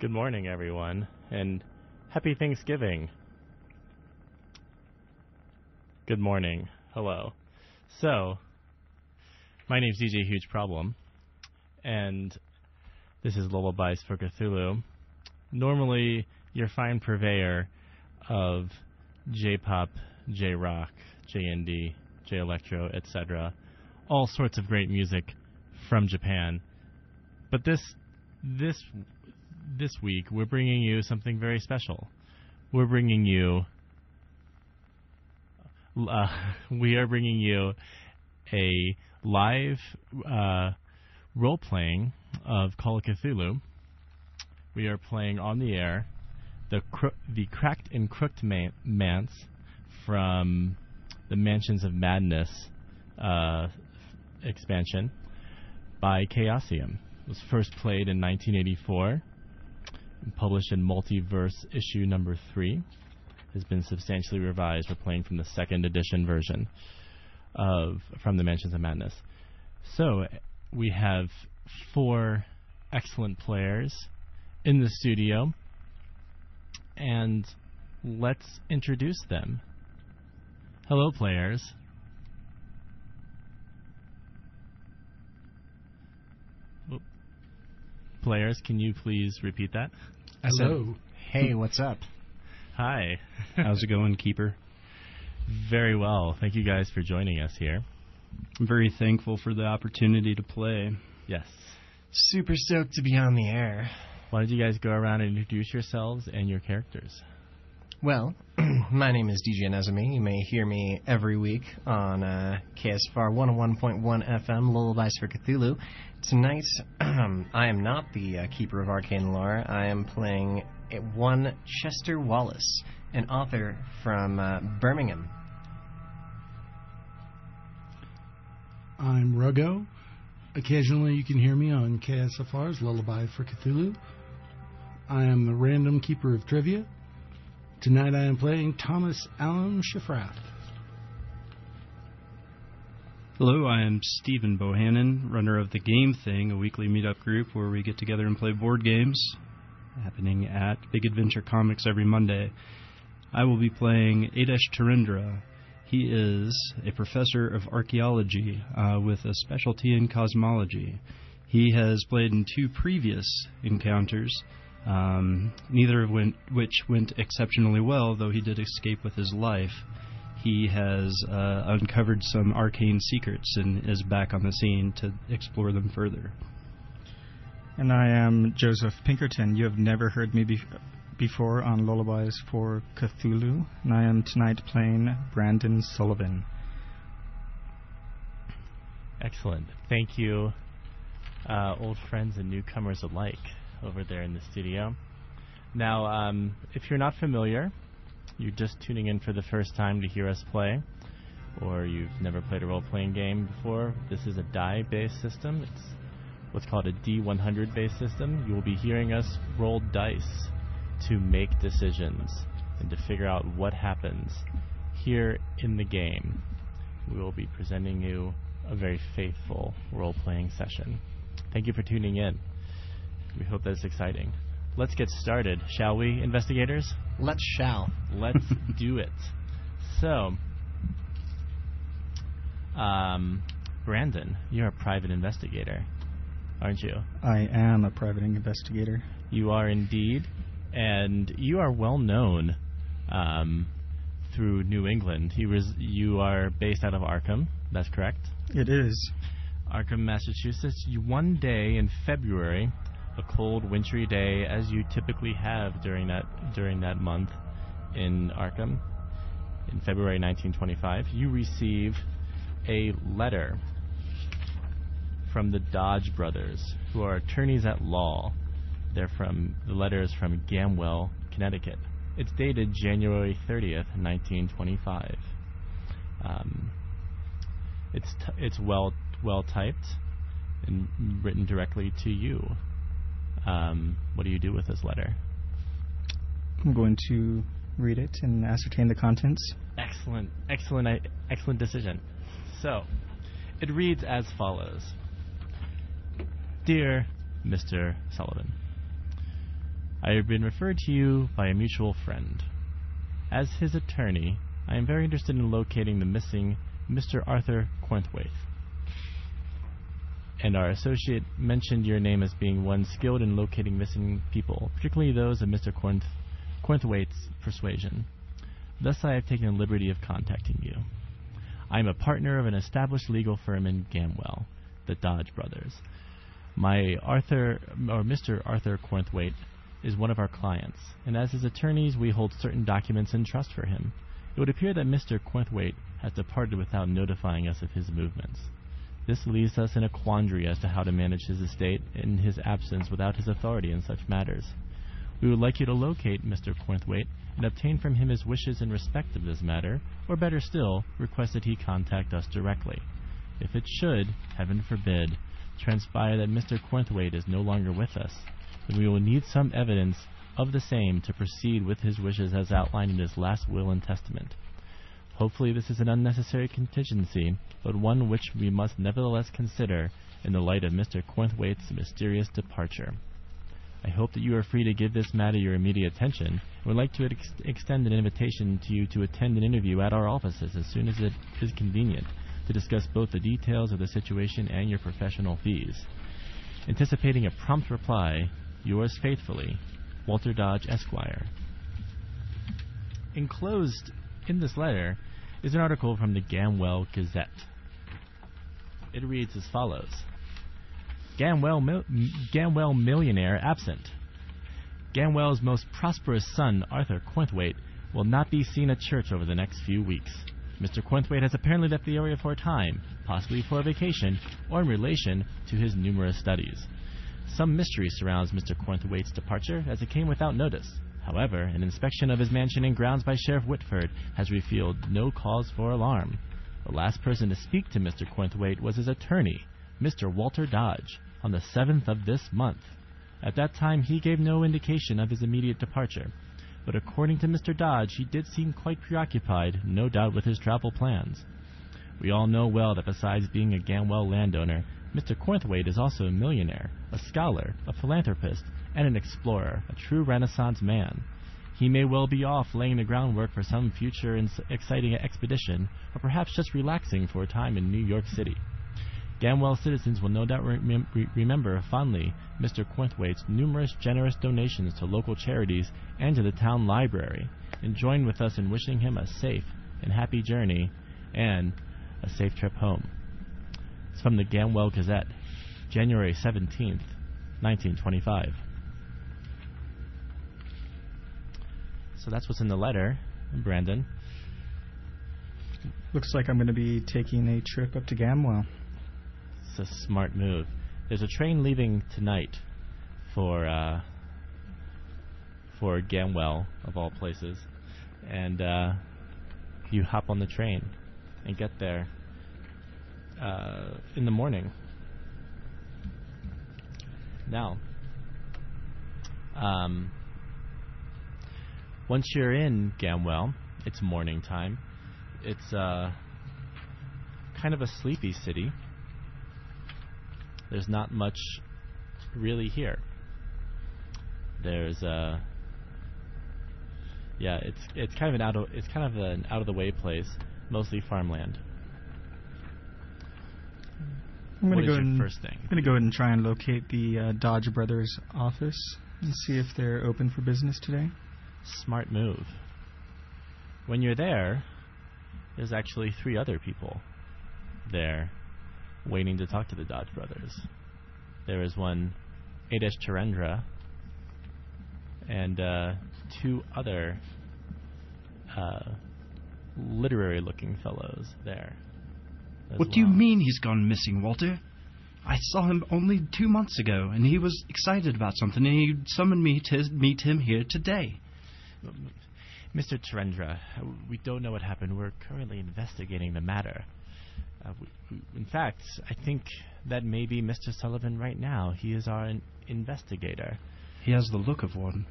Good morning, everyone, and happy Thanksgiving. Good morning. Hello. So, my name's DJ Huge Problem, and this is Lullabies for Cthulhu. Normally, your fine purveyor of J-pop, J-rock, J-indie, J-electro, etc. All sorts of great music from Japan. But this this this week we're bringing you something very special. We're bringing you uh, we are bringing you a live uh, role playing of Call of Cthulhu. We are playing on the air the cro- the cracked and crooked man- manse from the Mansions of Madness uh, expansion by Chaosium. It was first played in 1984 published in Multiverse issue number three, has been substantially revised. We're playing from the second edition version of From the Mansions of Madness. So we have four excellent players in the studio, and let's introduce them. Hello, players. Players, can you please repeat that? Hello. Hey, what's up? Hi. How's it going, Keeper? Very well. Thank you guys for joining us here. I'm very thankful for the opportunity to play. Yes. Super stoked to be on the air. Why don't you guys go around and introduce yourselves and your characters? Well, my name is DJ Nezumi. You may hear me every week on uh, KSFR 101.1 FM, Lullabies for Cthulhu. Tonight, I am not the uh, Keeper of Arcane Lore. I am playing one Chester Wallace, an author from uh, Birmingham. I'm Ruggo. Occasionally, you can hear me on KSFR's Lullaby for Cthulhu. I am the random keeper of trivia. Tonight, I am playing Thomas Allen Schifrath. Hello, I am Stephen Bohannon, runner of The Game Thing, a weekly meetup group where we get together and play board games, happening at Big Adventure Comics every Monday. I will be playing Adesh Tarendra. He is a professor of archaeology uh, with a specialty in cosmology. He has played in two previous encounters, um, neither of which went exceptionally well, though he did escape with his life. He has uh, uncovered some arcane secrets and is back on the scene to explore them further. And I am Joseph Pinkerton. You have never heard me be- before on Lullabies for Cthulhu, and I am tonight playing Brandon Sullivan. Excellent. Thank you, uh, old friends and newcomers alike, over there in the studio. Now, um, if you're not familiar, you're just tuning in for the first time to hear us play, or you've never played a role playing game before, this is a die based system. It's what's called a D100 based system. You will be hearing us roll dice to make decisions and to figure out what happens here in the game. We will be presenting you a very faithful role playing session. Thank you for tuning in. We hope that it's exciting. Let's get started, shall we, investigators? Let's shall. Let's do it. So, um, Brandon, you're a private investigator, aren't you? I am a private investigator. You are indeed, and you are well known um, through New England. You, res- you are based out of Arkham. That's correct. It is. Arkham, Massachusetts. You, one day in February, a cold, wintry day, as you typically have during that during that month in Arkham, in February 1925, you receive a letter from the Dodge brothers, who are attorneys at law. They're from the letter is from Gamwell, Connecticut. It's dated January 30th, 1925. Um, it's it's well well typed and written directly to you. Um, what do you do with this letter? I'm going to read it and ascertain the contents. Excellent, excellent, excellent decision. So, it reads as follows Dear Mr. Sullivan, I have been referred to you by a mutual friend. As his attorney, I am very interested in locating the missing Mr. Arthur Cornthwaite. And our associate mentioned your name as being one skilled in locating missing people, particularly those of Mr. Cornth- Cornthwaite's persuasion. Thus, I have taken the liberty of contacting you. I am a partner of an established legal firm in Gamwell, the Dodge Brothers. My Arthur, or Mr. Arthur Cornthwaite, is one of our clients, and as his attorneys, we hold certain documents in trust for him. It would appear that Mr. Cornthwaite has departed without notifying us of his movements. This leaves us in a quandary as to how to manage his estate in his absence without his authority in such matters. We would like you to locate Mr. Cornthwaite and obtain from him his wishes in respect of this matter, or better still, request that he contact us directly. If it should, heaven forbid, transpire that Mr. Cornthwaite is no longer with us, then we will need some evidence of the same to proceed with his wishes as outlined in his last will and testament. Hopefully this is an unnecessary contingency, but one which we must nevertheless consider in the light of Mr. Cornthwaite's mysterious departure. I hope that you are free to give this matter your immediate attention and would like to ex- extend an invitation to you to attend an interview at our offices as soon as it is convenient to discuss both the details of the situation and your professional fees. Anticipating a prompt reply, yours faithfully, Walter Dodge, Esquire. Enclosed in this letter is an article from the Gamwell Gazette. It reads as follows Gamwell, mil- Gamwell millionaire absent. Gamwell's most prosperous son, Arthur Cornthwaite, will not be seen at church over the next few weeks. Mr. Cornthwaite has apparently left the area for a time, possibly for a vacation, or in relation to his numerous studies. Some mystery surrounds Mr. Cornthwaite's departure, as it came without notice. However, an inspection of his mansion and grounds by Sheriff Whitford has revealed no cause for alarm. The last person to speak to Mr. Cornthwaite was his attorney, Mr. Walter Dodge, on the 7th of this month. At that time, he gave no indication of his immediate departure, but according to Mr. Dodge, he did seem quite preoccupied, no doubt with his travel plans. We all know well that besides being a Gamwell landowner, Mr. Cornthwaite is also a millionaire, a scholar, a philanthropist, and an explorer, a true Renaissance man. He may well be off laying the groundwork for some future exciting expedition, or perhaps just relaxing for a time in New York City. Gamwell citizens will no doubt remem- re- remember fondly Mr. Cornthwaite's numerous generous donations to local charities and to the town library, and join with us in wishing him a safe and happy journey and a safe trip home. It's from the Gamwell Gazette, January 17th, 1925. So that's what's in the letter, Brandon. Looks like I'm going to be taking a trip up to Gamwell. It's a smart move. There's a train leaving tonight for uh, for Gamwell of all places, and uh, you hop on the train and get there uh, in the morning. Now, um, once you're in Gamwell, it's morning time. It's uh, kind of a sleepy city. There's not much really here. There's uh yeah, it's it's kind of an out of it's kind of an out of the way place, mostly farmland. I'm going to is go your and first thing? I'm going to go ahead and try and locate the uh, Dodge Brothers office and see if they're open for business today. Smart move. When you're there, there's actually three other people there waiting to talk to the Dodge brothers. There is one, Adesh Charendra, and uh, two other uh, literary looking fellows there. What do you mean he's gone missing, Walter? I saw him only two months ago, and he was excited about something, and he summoned me to meet him here today. Mr. Charendra, uh, we don't know what happened. We're currently investigating the matter. Uh, we, we, in fact, I think that may be Mr. Sullivan right now. He is our in- investigator. He has the look of one.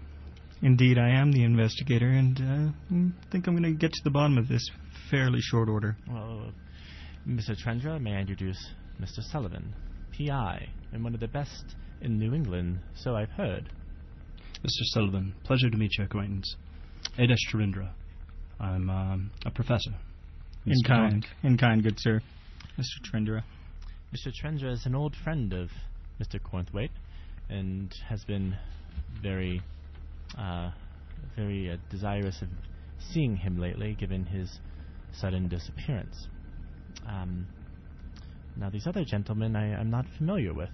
Indeed, I am the investigator, and uh, I think I'm going to get to the bottom of this fairly short order. Well, Mr. Trendra, may I introduce Mr. Sullivan, P.I., and one of the best in New England, so I've heard. Mr. Sullivan, pleasure to meet your acquaintance. Adesh Charindra. I'm um, a professor. In Mr. kind, Tonic. in kind, good sir. Mr. Trendra. Mr. Trendra is an old friend of Mr. Cornthwaite and has been very, uh, very uh, desirous of seeing him lately, given his sudden disappearance. Um, now, these other gentlemen I, I'm not familiar with.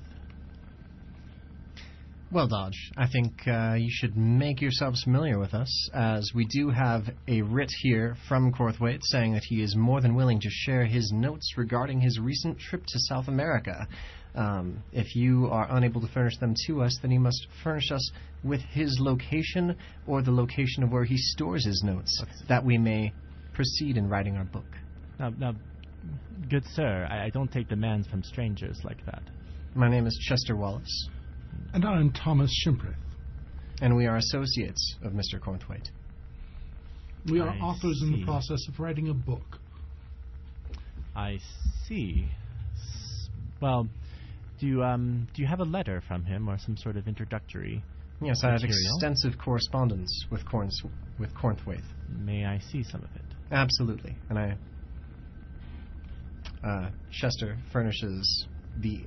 Well, Dodge, I think uh, you should make yourselves familiar with us, as we do have a writ here from Cornthwaite saying that he is more than willing to share his notes regarding his recent trip to South America. Um, if you are unable to furnish them to us, then he must furnish us with his location or the location of where he stores his notes, that we may proceed in writing our book. Now, now good sir, I, I don't take demands from strangers like that. My name is Chester Wallace, And I'm Thomas Shimprith. and we are associates of Mr. Cornthwaite. We are I authors in the process of writing a book. I see. S- Well, do you um do you have a letter from him or some sort of introductory? Yes, I have extensive correspondence with Corns with Cornthwaite. May I see some of it? Absolutely, and I. Uh, Chester furnishes the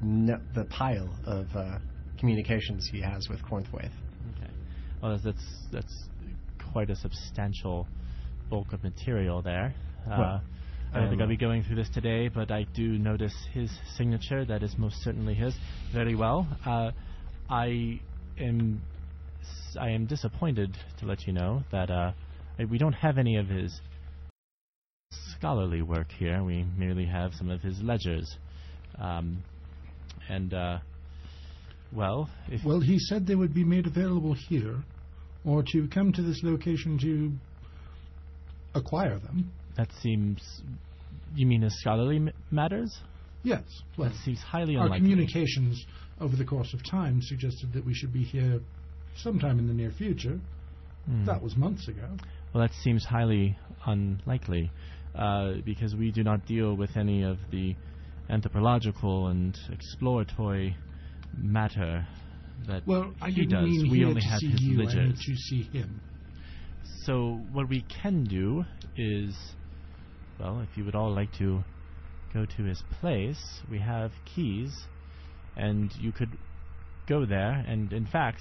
no, the pile of uh, communications he has with Cornthwaite. Okay. Well, that's that's, that's quite a substantial bulk of material there. Uh, I don't think um, I'll be going through this today, but I do notice his signature. That is most certainly his. Very well. Uh, I am I am disappointed to let you know that uh, we don't have any of his scholarly work here. We merely have some of his ledgers. Um, and uh, well, if Well, he said they would be made available here, or to come to this location to acquire them. That seems. You mean as scholarly m- matters? Yes. Well, that seems highly our unlikely. Our communications over the course of time suggested that we should be here sometime in the near future. Hmm. That was months ago. Well, that seems highly unlikely, uh, because we do not deal with any of the anthropological and exploratory matter that Well, I he didn't does. mean we here only to have see his you. I meant ledgers. to see him. So what we can do is, well, if you would all like to go to his place, we have keys, and you could go there. And in fact,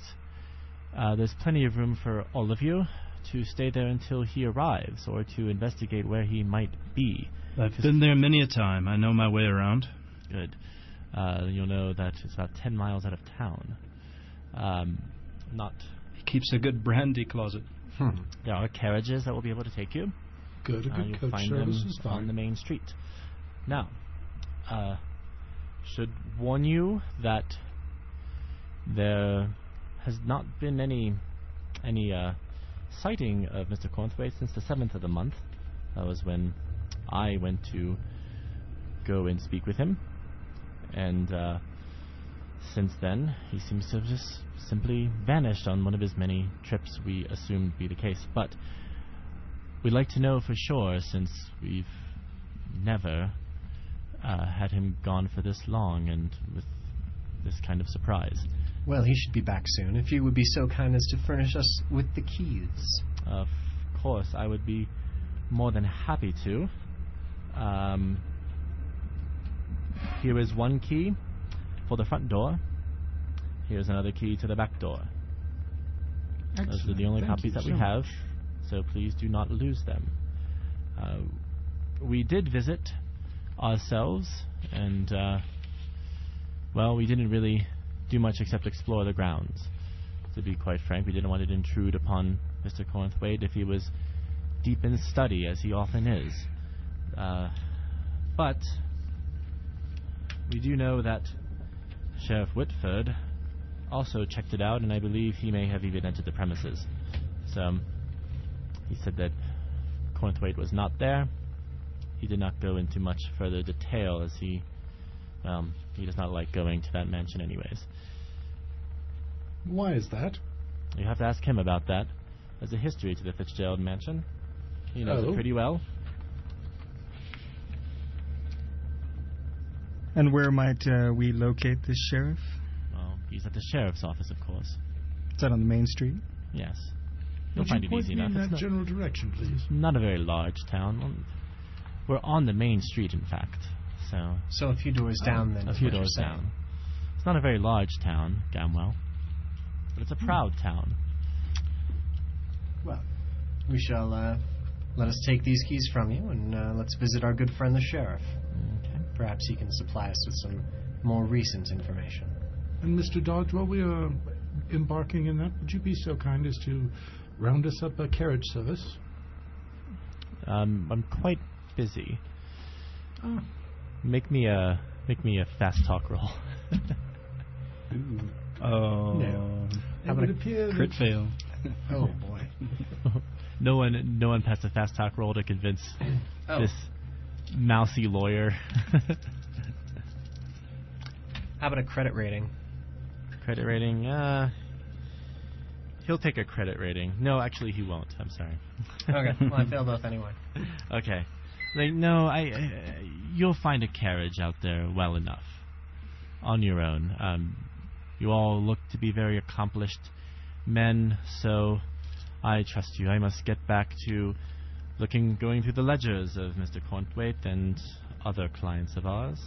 uh, there's plenty of room for all of you to stay there until he arrives, or to investigate where he might be. I've been there many a time. I know my way around. Good. Uh, you'll know that it's about ten miles out of town. Um, not. He keeps a good brandy closet. Hmm. There are carriages that will be able to take you. Good. A Uh, good you'll coach find service them is on the main street. Now, uh, should warn you that there has not been any any uh, sighting of Mr. Cornthwaite since the seventh of the month. That was when I went to go and speak with him, and uh, since then he seems to have just simply vanished on one of his many trips. We assumed be the case, but We'd like to know for sure since we've never uh, had him gone for this long and with this kind of surprise. Well, he should be back soon. If you would be so kind as to furnish us with the keys. Of course, I would be more than happy to. Um, here is one key for the front door. Here's another key to the back door. Those are the only Thank copies that we have, so please do not lose them. Uh, we did visit ourselves, and, uh, well, we didn't really do much except explore the grounds. To be quite frank, we didn't want to intrude upon Mr. Cornthwaite if he was deep in study, as he often is. Uh, but we do know that Sheriff Whitford also checked it out, and I believe he may have even entered the premises. So um, he said that Cornthwaite was not there. He did not go into much further detail, as he, well, he does not like going to that mansion, anyways. Why is that? You have to ask him about that. There's a history to the Fitzgerald mansion. He knows Oh. it pretty well. And where might uh, we locate this sheriff? Well, he's at the sheriff's office, of course. Is that on the main street? Yes. You'll Would find you it easy me enough. in It's that not, general direction, please? not a very large town. We're on the main street, in fact. So So a few doors down, then. a few doors down. It's not a very large town, Gamwell, but it's a proud town. Well, we shall uh, let us take these keys from you, and uh, let's visit our good friend the sheriff. Okay. Perhaps he can supply us with some more recent information. And Mr. Dodge, while we are embarking in that, would you be so kind as to round us up a carriage service? Um, I'm quite busy. Oh, Make me a make me a fast talk roll. Oh, No. How it about would a appear that- crit fail. Oh boy. no one no one passed a fast talk roll to convince Oh. this mousy lawyer. How about a credit rating? credit rating, uh he'll take a credit rating. No, actually he won't. I'm sorry. Okay. well, I fail both anyway. Okay. Like no, I, I you'll find a carriage out there well enough on your own. Um, you all look to be very accomplished men, so I trust you. I must get back to looking, going through the ledgers of Mr. Cornthwaite and other clients of ours.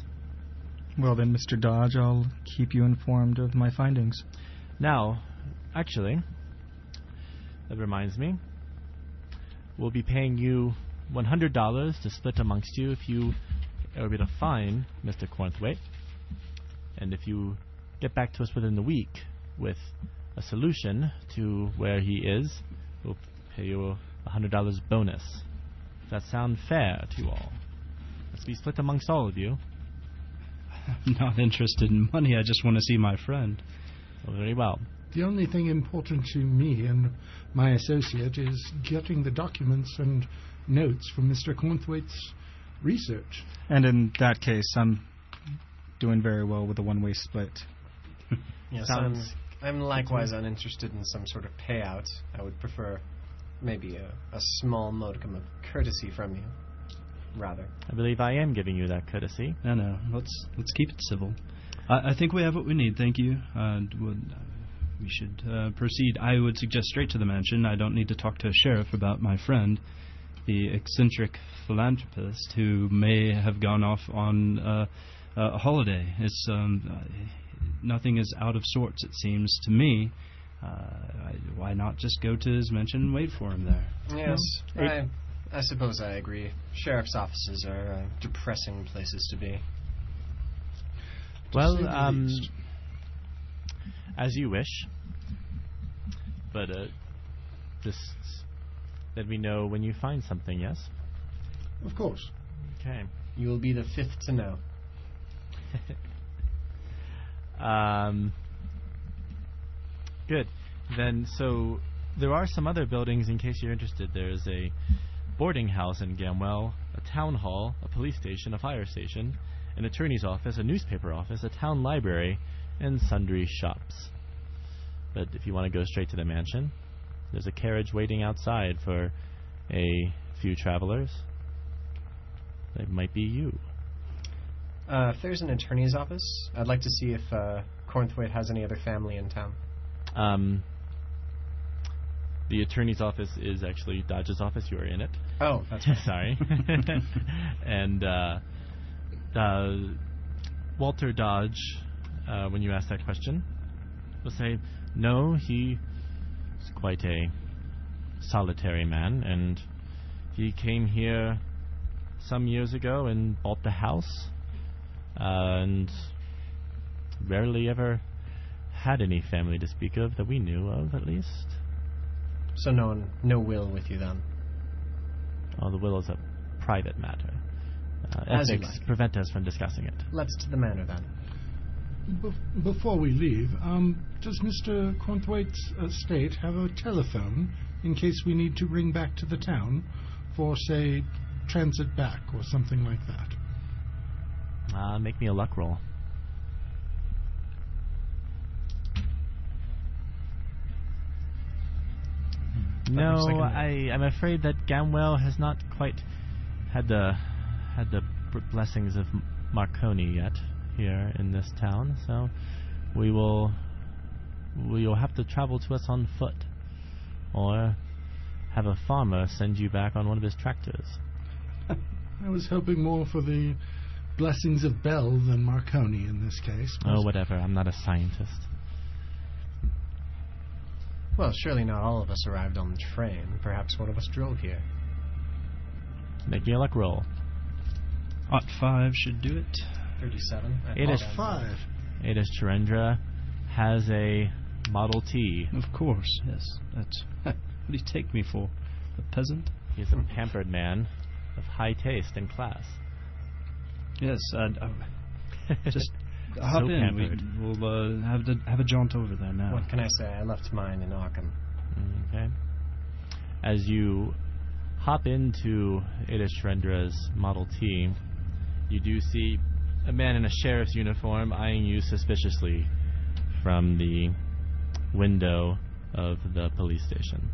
Well, then, Mr. Dodge, I'll keep you informed of my findings. Now, actually, that reminds me, we'll be paying you $100 to split amongst you if you are able to find Mr. Cornthwaite. And if you get back to us within the week with a solution to where he is, we'll pay you $100 bonus. Does that sound fair to you all? Let's be split amongst all of you. I'm not interested in money. I just want to see my friend. Well, very well. The only thing important to me and my associate is getting the documents and notes from Mr. Cornthwaite's research. And in that case, I'm doing very well with a one way split. Yes, Sounds I'm, I'm likewise uninterested in some sort of payout. I would prefer maybe a, a small modicum of courtesy from you, rather. I believe I am giving you that courtesy. No, no. Let's let's keep it civil. I, I think we have what we need. Thank you. Uh, would, we should uh, proceed. I would suggest straight to the mansion. I don't need to talk to a sheriff about my friend, the eccentric philanthropist who may have gone off on uh, a holiday. It's um, uh, nothing is out of sorts. It seems to me. Uh, I, why not just go to his mansion and wait for him there? Yes, Well, I, I suppose I agree. Sheriff's offices are uh, depressing places to be. Well, um, as you wish. But uh, just let me know when you find something. Yes. Of course. Okay. You will be the fifth to know. Um. Good. Then, so there are some other buildings in case you're interested. There's a boarding house in Gamwell, a town hall, a police station, a fire station, an attorney's office, a newspaper office, a town library, and sundry shops. But if you want to go straight to the mansion, there's a carriage waiting outside for a few travelers. That might be you. Uh, if there's an attorney's office, I'd like to see if uh, Cornthwaite has any other family in town. Um, the attorney's office is actually Dodge's office. You are in it. Oh, that's right. Sorry. and uh, uh, Walter Dodge, uh, when you ask that question, will say, no, he is quite a solitary man, and he came here some years ago and bought the house, uh, and rarely ever had any family to speak of that we knew of, at least. So no one, no will with you then. Oh, the will is a private matter. Uh, As you ethics like. prevent us from discussing it. Let's to the manor then. Bef- before we leave, um, does Mr. Cornthwaite's estate have a telephone in case we need to ring back to the town for, say, transit back or something like that? Uh, make me a luck roll. No, looks like a no. I am afraid that Gamwell has not quite had the had the blessings of Marconi yet here in this town. So we will well, you'll have to travel to us on foot, or have a farmer send you back on one of his tractors. I was hoping more for the blessings of Bell than Marconi in this case. Oh, whatever. I'm not a scientist. Well, surely not all of us arrived on the train. Perhaps one of us drove here. Make me a luck roll. Ot 5 should do it. 37. I It is apologize. Five. Adis Charendra has a Model T. Of course, yes. That's what do you take me for? A peasant? He is a pampered man of high taste and class. Yes, I'd, I just hop So in. pampered. We, we'll uh, have to have a jaunt over there now. What can I say? I left mine in Arkham. Okay. As you hop into Adis Charendra's Model T, you do see a man in a sheriff's uniform eyeing you suspiciously from the window of the police station.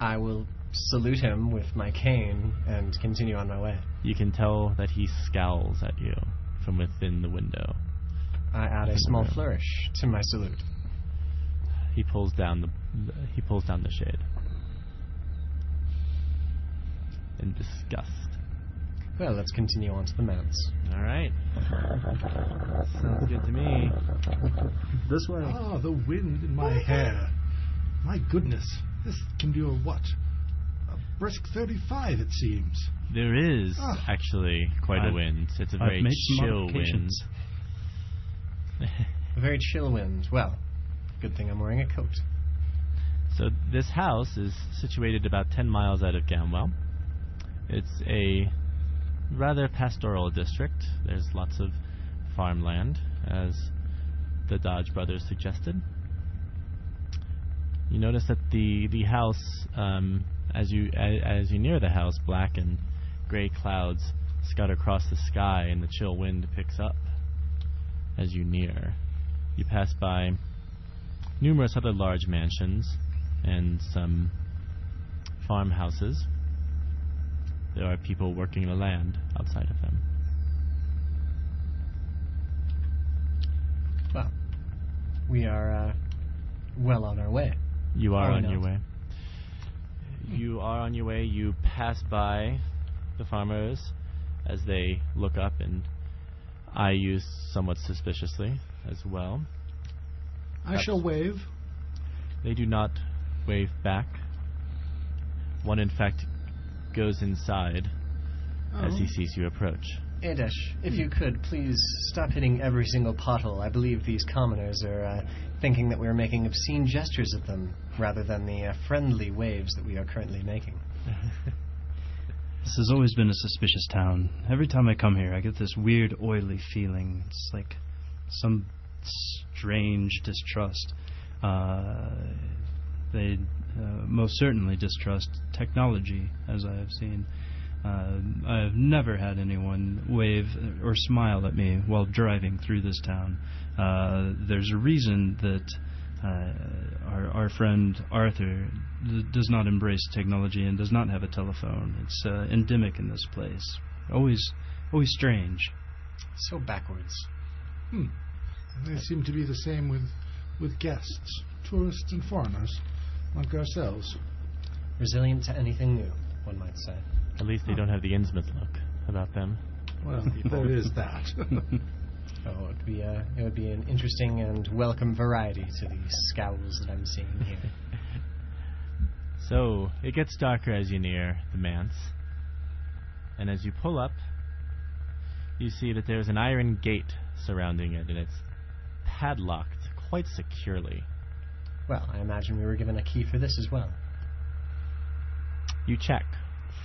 I will salute him with my cane and continue on my way. You can tell that he scowls at you from within the window. I add a small about flourish to my salute. He pulls down the he pulls down the shade in disgust. Well, let's continue on to the manse. All right, sounds good to me. This way. Ah, the wind in my hair. My goodness, this can do a what? A brisk 35, it seems. There is Ah. actually quite a I've- wind. It's a I've very chill wind. A very chill wind. Well, good thing I'm wearing a coat. So this house is situated about 10 miles out of Gamwell. It's a rather pastoral district. There's lots of farmland, as the Dodge brothers suggested. You notice that the the house, um, as you a, as you near the house, black and gray clouds scud across the sky, and the chill wind picks up as you near. You pass by numerous other large mansions and some farmhouses. There are people working the land outside of them. Well, we are uh, well on our way. You are Are we on your way. You are on your way. You pass by the farmers as they look up and eye you somewhat suspiciously as well. I shall wave. They do not wave back. One, in fact, goes inside as he Oh. sees you approach. Adesh, if you could, please stop hitting every single pothole. I believe these commoners are uh, thinking that we're making obscene gestures at them rather than the uh, friendly waves that we are currently making. This has always been a suspicious town. Every time I come here, I get this weird, oily feeling. It's like some strange distrust. Uh, they uh, most certainly distrust technology, as I have seen. Uh, I have never had anyone wave or smile at me while driving through this town. Uh, there's a reason that uh, our, our friend Arthur d- does not embrace technology and does not have a telephone. It's uh, endemic in this place. Always, always strange. So backwards. Hmm. They seem to be the same with, with guests, tourists and foreigners, like ourselves. Resilient to anything new, one might say. At least they don't have the Innsmouth look about them. Well, there is that. Oh, it would be uh, it would be an interesting and welcome variety to the scowls that I'm seeing here. So it gets darker as you near the manse, and as you pull up, you see that there's an iron gate surrounding it, and it's padlocked quite securely. Well, I imagine we were given a key for this as well. You check.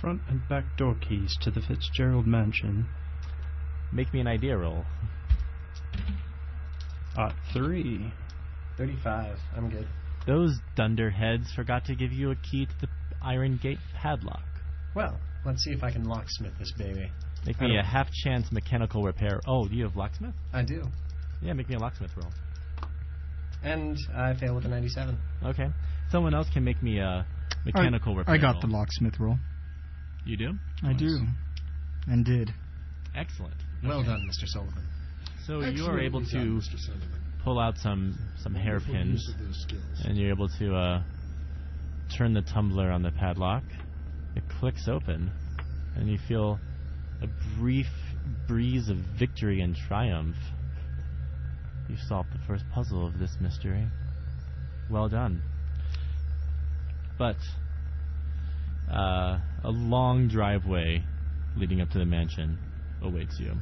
Front and back door keys to the Fitzgerald mansion. Make me an idea roll. Ot three. 35. I'm good. Those dunderheads forgot to give you a key to the iron gate padlock. Well, let's see if I can locksmith this baby. Make I me a don't- half chance mechanical repair. Oh, do you have locksmith? I do. Yeah, make me a locksmith roll. And I fail with a 97. Okay. Someone else can make me a mechanical repair. I got the roll. locksmith roll. You do? I do. And did. Excellent. Well Okay. done, Mr. Sullivan. So you are able to done, Mr. Sullivan. pull out some some hairpins, use of those skills. and you're able to uh, turn the tumbler on the padlock. It clicks open, and you feel a brief breeze of victory and triumph. You've solved the first puzzle of this mystery. Well done. But uh, a long driveway leading up to the mansion awaits you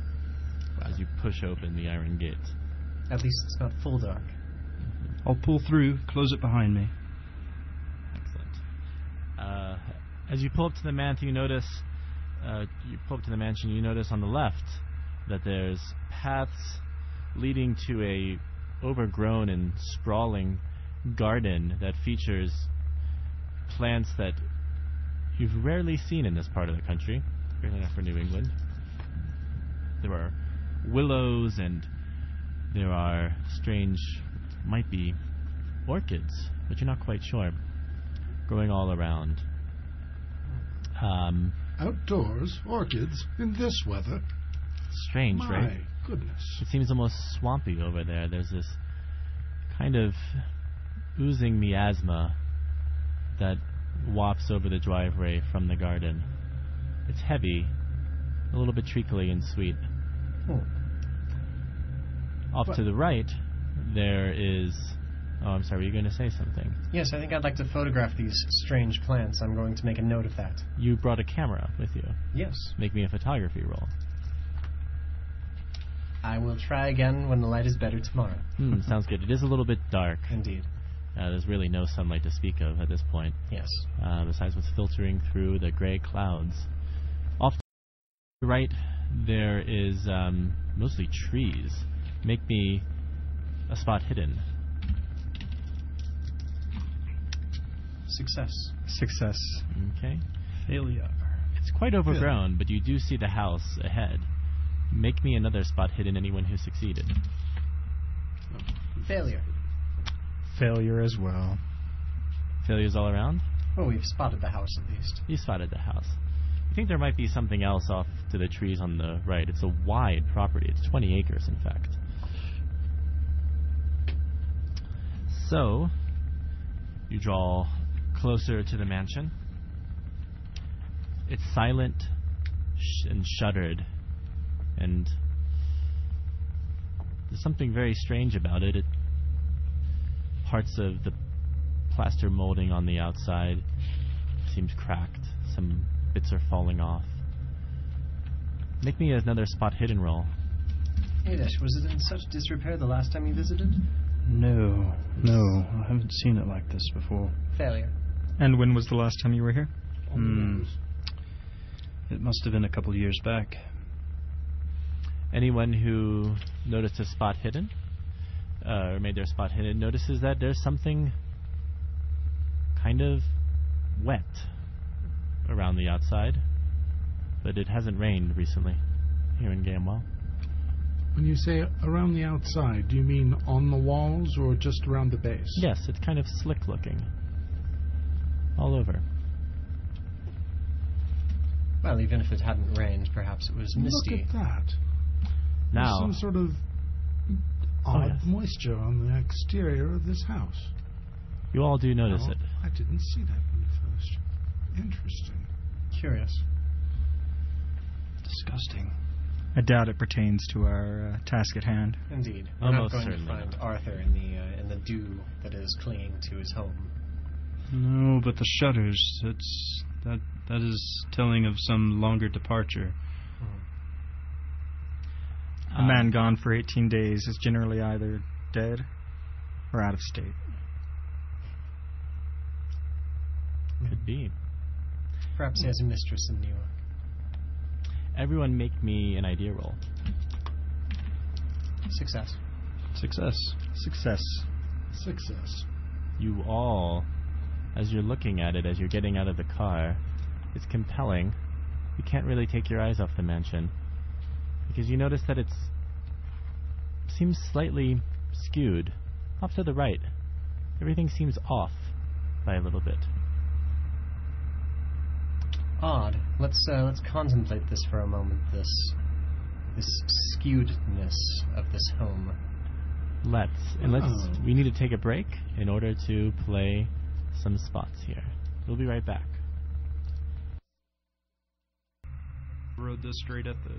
as you push open the iron gate. At least it's not full dark. I'll pull through, close it behind me. Excellent. Uh, as you pull up to the mansion, you notice uh, you pull up to the mansion. You notice on the left that there's paths leading to a overgrown and sprawling garden that features plants that you've rarely seen in this part of the country, certainly not for New England. There are willows and there are strange, might be orchids, but you're not quite sure, growing all around. Um, Outdoors, orchids, in this weather. strange, My right? goodness. It seems almost swampy over there. There's this kind of oozing miasma that wafts over the driveway from the garden. It's heavy, a little bit treacly and sweet. Oh. Off What- to the right, there is. Oh, I'm sorry. Were you going to say something? Yes, I think I'd like to photograph these strange plants. I'm going to make a note of that. You brought a camera with you. Yes. Make me a photography roll. I will try again when the light is better tomorrow. Hmm, sounds good. It is a little bit dark. Indeed. Uh, there's really no sunlight to speak of at this point. Yes. uh, besides what's filtering through the gray clouds. Off to the right, there is um, mostly trees. Make me a spot hidden. Success. Success. Okay. Failure. It's quite overgrown, but you do see the house ahead. Make me another spot hidden, anyone who succeeded. Failure. Failure as well. Failures all around? Well, we've spotted the house at least. You spotted the house. You think there might be something else off to the trees on the right. It's a wide property. It's 20 acres, in fact. So, you draw closer to the mansion. It's silent sh- and shuttered, and there's something very strange about it. it. Parts of the plaster molding on the outside seems cracked. Some bits are falling off. Make me another spot hidden roll. Hades, was it in such disrepair the last time you visited? No, no, I haven't seen it like this before. Failure. And when was the last time you were here? Hmm. It must have been a couple years back. Anyone who noticed a spot hidden, uh, or made their spot hidden, notices that there's something kind of wet around the outside, but it hasn't rained recently here in Gamwell. When you say around the outside, do you mean on the walls or just around the base? Yes, it's kind of slick looking. All over. Well, even if it hadn't rained, perhaps it was misty. Look at that. There's Now, some sort of Oh, odd yes. moisture on the exterior of this house. you all do notice No, it. I didn't see that one first. Interesting. Curious. Disgusting. I doubt it pertains to our uh, task at hand. Indeed. We're Almost not going to find not. Arthur in the uh, in the dew that is clinging to his home. No, but the shutters, it's that that is telling of some longer departure. A man gone for 18 days is generally either dead or out of state. Could be. Perhaps he has a mistress in New York. Everyone make me an idea roll. Success. Success. Success. Success. you all, as you're looking at it, as you're getting out of the car, it's compelling. You can't really take your eyes off the mansion because you notice that it's seems slightly skewed off to the right. Everything seems off by a little bit. Odd. Let's uh, let's contemplate this for a moment. This this skewedness of this home. Let's and let's. Oh. We need to take a break in order to play some spots here. We'll be right back. Rode this straight at the.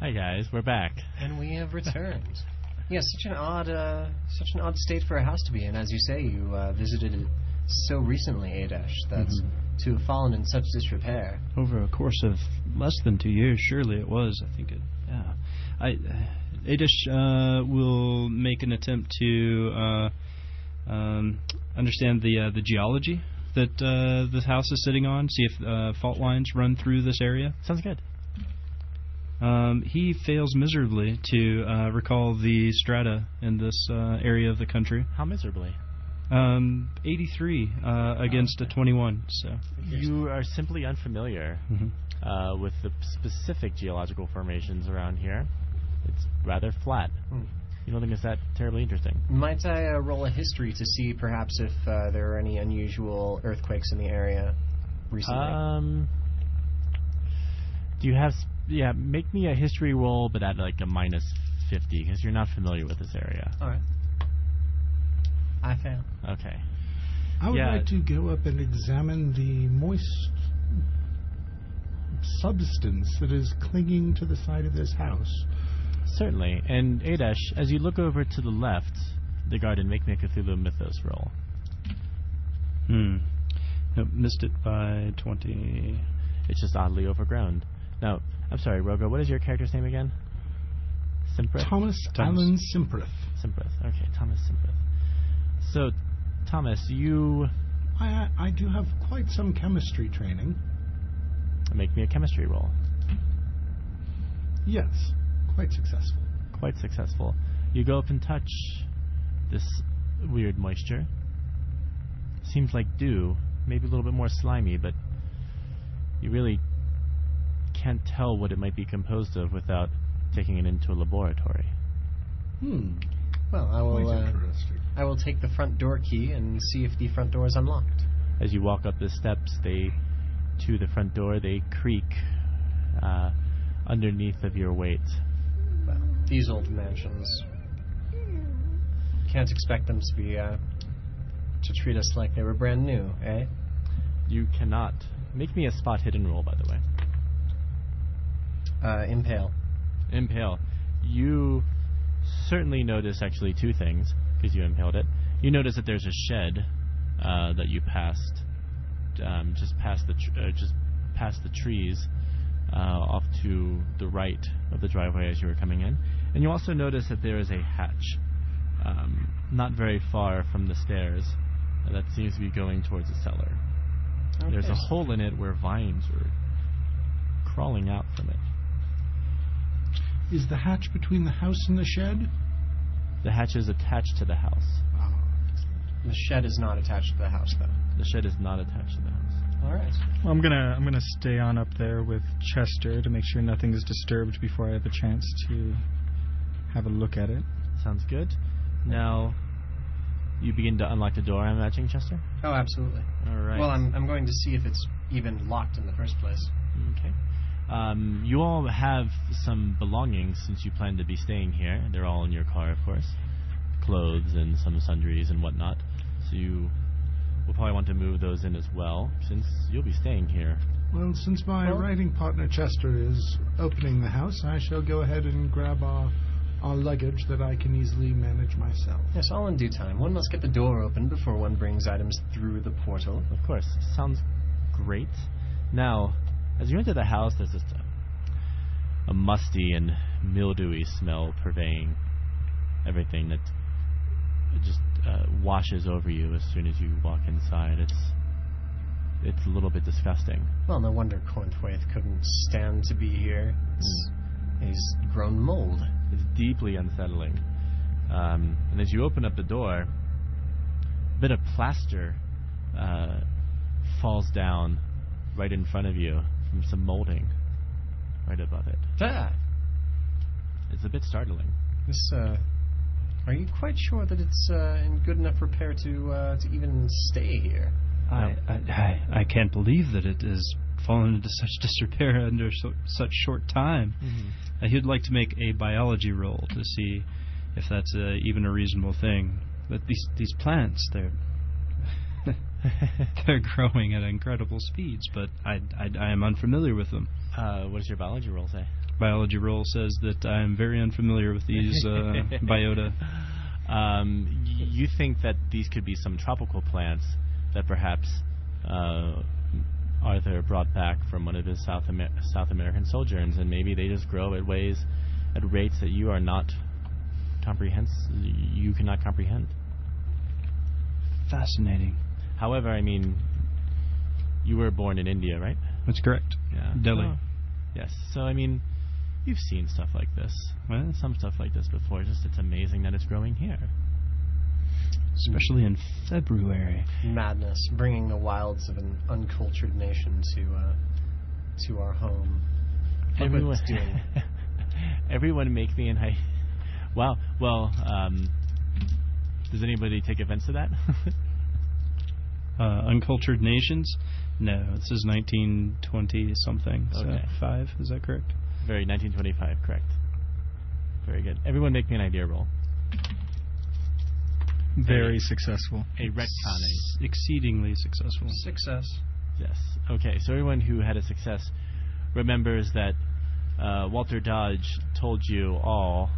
Hi guys, we're back. And we have returned. yes, such an odd, uh, such an odd state for a house to be in. As you say, you uh, visited it so recently, Adesh, that to have fallen in such disrepair. Over a course of less than two years, surely it was. I think it. Yeah. I. Uh, Adesh uh, will make an attempt to uh, um, understand the uh, the geology that uh, the house is sitting on. See if uh, fault lines run through this area. Sounds good. Um, he fails miserably to uh, recall the strata in this uh, area of the country. How miserably? Um, 83 uh, against a 21. So. You are simply unfamiliar Mhm. uh, with the specific geological formations around here. It's rather flat. Hmm. You don't think it's that terribly interesting? Might I uh, roll a history to see perhaps if uh, there are any unusual earthquakes in the area recently? Um, do you have? s- Yeah, make me a history roll, but at like a minus fifty because you're not familiar with this area. All right. I fail. Okay. I would Yeah. like to go up and examine the moist substance that is clinging to the side of this house. Certainly. And Adesh, as you look over to the left, the garden, make me a Cthulhu Mythos roll. Hmm. Nope, missed it by 20. It's just oddly overgrown. Now, I'm sorry, Rogo, what is your character's name again? Simprith? Thomas, Thomas. Allen Simprith. Simprith. Okay, Thomas Simprith. So, Thomas, you I, I do have quite some chemistry training. make me a chemistry roll. Yes, quite successful. Quite successful. You go up and touch this weird moisture. Seems like dew, maybe a little bit more slimy, but you really can't tell what it might be composed of without taking it into a laboratory. Hmm, Well, I will. quite Uh, interesting. I will take the front door key and see if the front door is unlocked. As you walk up the steps, they to the front door, they creak uh, underneath of your weight. Well, these old mansions can't expect them to be uh, to treat us like they were brand new, eh? You cannot make me a spot hidden roll, by the way. Uh, impale. Impale. You certainly notice actually two things because you impaled it. You notice that there's a shed uh, that you passed, um, just past the tr- uh, just past the trees, uh, off to the right of the driveway as you were coming in, and you also notice that there is a hatch, um, not very far from the stairs, uh, that seems to be going towards the cellar. There's a hole in it where vines are crawling out from it. Is the hatch between the house and the shed? The hatch is attached to the house. Ah, The shed is not attached to the house, though. The shed is not attached to the house. All right. Well, I'm gonna I'm gonna stay on up there with Chester to make sure nothing is disturbed before I have a chance to have a look at it. Sounds good. Now, you begin to unlock the door, I'm imagining, Chester? Oh, absolutely. All right. Well, I'm I'm going to see if it's even locked in the first place. Okay. Um, you all have some belongings since you plan to be staying here. They're all in your car, of course. Clothes and some sundries and whatnot. So you will probably want to move those in as well, since you'll be staying here. Well, since my Well- writing partner Chester is opening the house, I shall go ahead and grab our, our luggage that I can easily manage myself. Yes, all in due time. One must get the door open before one brings items through the portal. Of course. Sounds great. Now, as you enter the house, there's just a, a musty and mildewy smell pervading everything that just uh, washes over you as soon as you walk inside. It's it's a little bit disgusting. Well, no wonder Cornthwaite couldn't stand to be here. It's, he's grown mold. It's deeply unsettling. Um, and as you open up the door, a bit of plaster uh, falls down right in front of you from some molding right above it. It's a bit startling. this. Uh, are you quite sure that it's uh, in good enough repair to uh, to even stay here? I, I, I, I can't believe that it is fallen into such disrepair under so, such short time. Uh, he'd like to make a biology roll to see if that's uh, even a reasonable thing. But these these plants, they're they're growing at incredible speeds, but I, I, I am unfamiliar with them. Uh, what does your biology roll say? Biology roll says that I am very unfamiliar with these uh, biota. Um, you think that these could be some tropical plants that perhaps uh, Arthur brought back from one of his South Amer- South American sojourns, and maybe they just grow at ways, at rates that you are not comprehend. You cannot comprehend. Fascinating. However, I mean, you were born in India, right? That's correct. Yeah. Delhi. Oh, yes. So I mean, you've seen stuff like this. Well, Some stuff like this before. Just it's amazing that it's growing here. especially in February. Madness, bringing the wilds of an uncultured nation to uh, to our home. Everyone, everyone make me an I. Wow. Well, um, does anybody take offense to that? Uh, uncultured nations? No, this is 1920 something. So Okay. five, is that correct? Very 1925, correct. Very good. Everyone make me an idea roll. Very successful. A retconning. S- exceedingly successful. Success. Yes. Okay. So everyone who had a success remembers that uh, Walter Dodge told you all,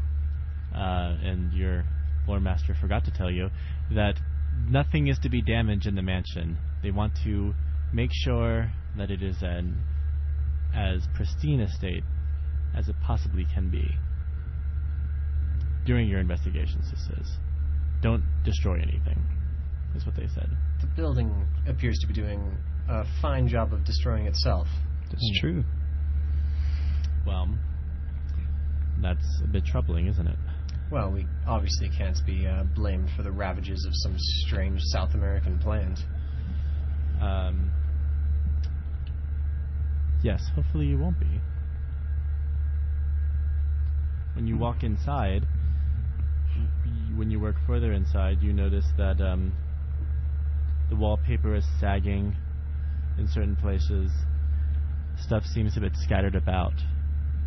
uh, and your lore master forgot to tell you that nothing is to be damaged in the mansion. They want to make sure that it is an as pristine a state as it possibly can be. During your investigations, this is. Don't destroy anything. Is what they said. The building appears to be doing a fine job of destroying itself. That's Hmm. true. Well, that's a bit troubling, isn't it? Well, we obviously can't be uh, blamed for the ravages of some strange South American plant. Um, yes, hopefully you won't be. When you walk inside, when you work further inside, you notice that um, the wallpaper is sagging in certain places. Stuff seems a bit scattered about.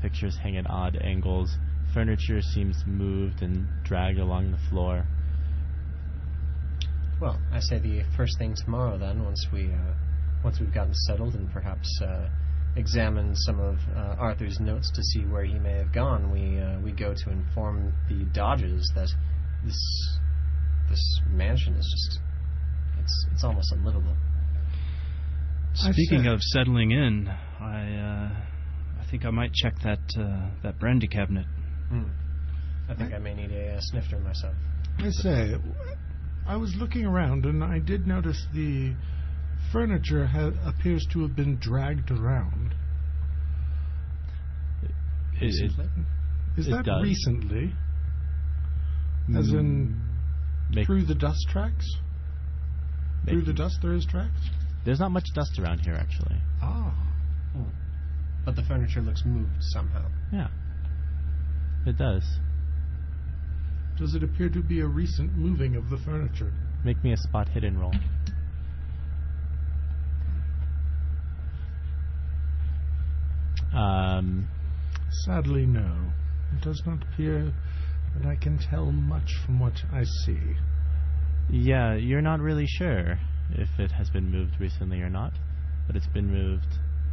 Pictures hang at odd angles. Furniture seems moved and dragged along the floor. Well, I say the first thing tomorrow then, once we uh, once we've gotten settled and perhaps uh, examined some of uh, Arthur's notes to see where he may have gone, we uh, we go to inform the Dodges that this this mansion is just it's it's almost unlivable. Speaking of settling in, I uh, I think I might check that uh, that brandy cabinet. Hmm. I think I may need a uh, snifter myself. I say, I was looking around and I did notice the furniture ha- appears to have been dragged around. It- it- Recently? Is It that does. recently? As in make- through the dust tracks? Through the make- dust there is tracks? There's not much dust around here, actually. Ah. But the furniture looks moved somehow. Yeah. It does. Does it appear to be a recent moving of the furniture? Make me a spot hidden roll. Um, Sadly, no. It does not appear that I can tell much from what I see. yeah, you're not really sure if it has been moved recently or not, but it's been moved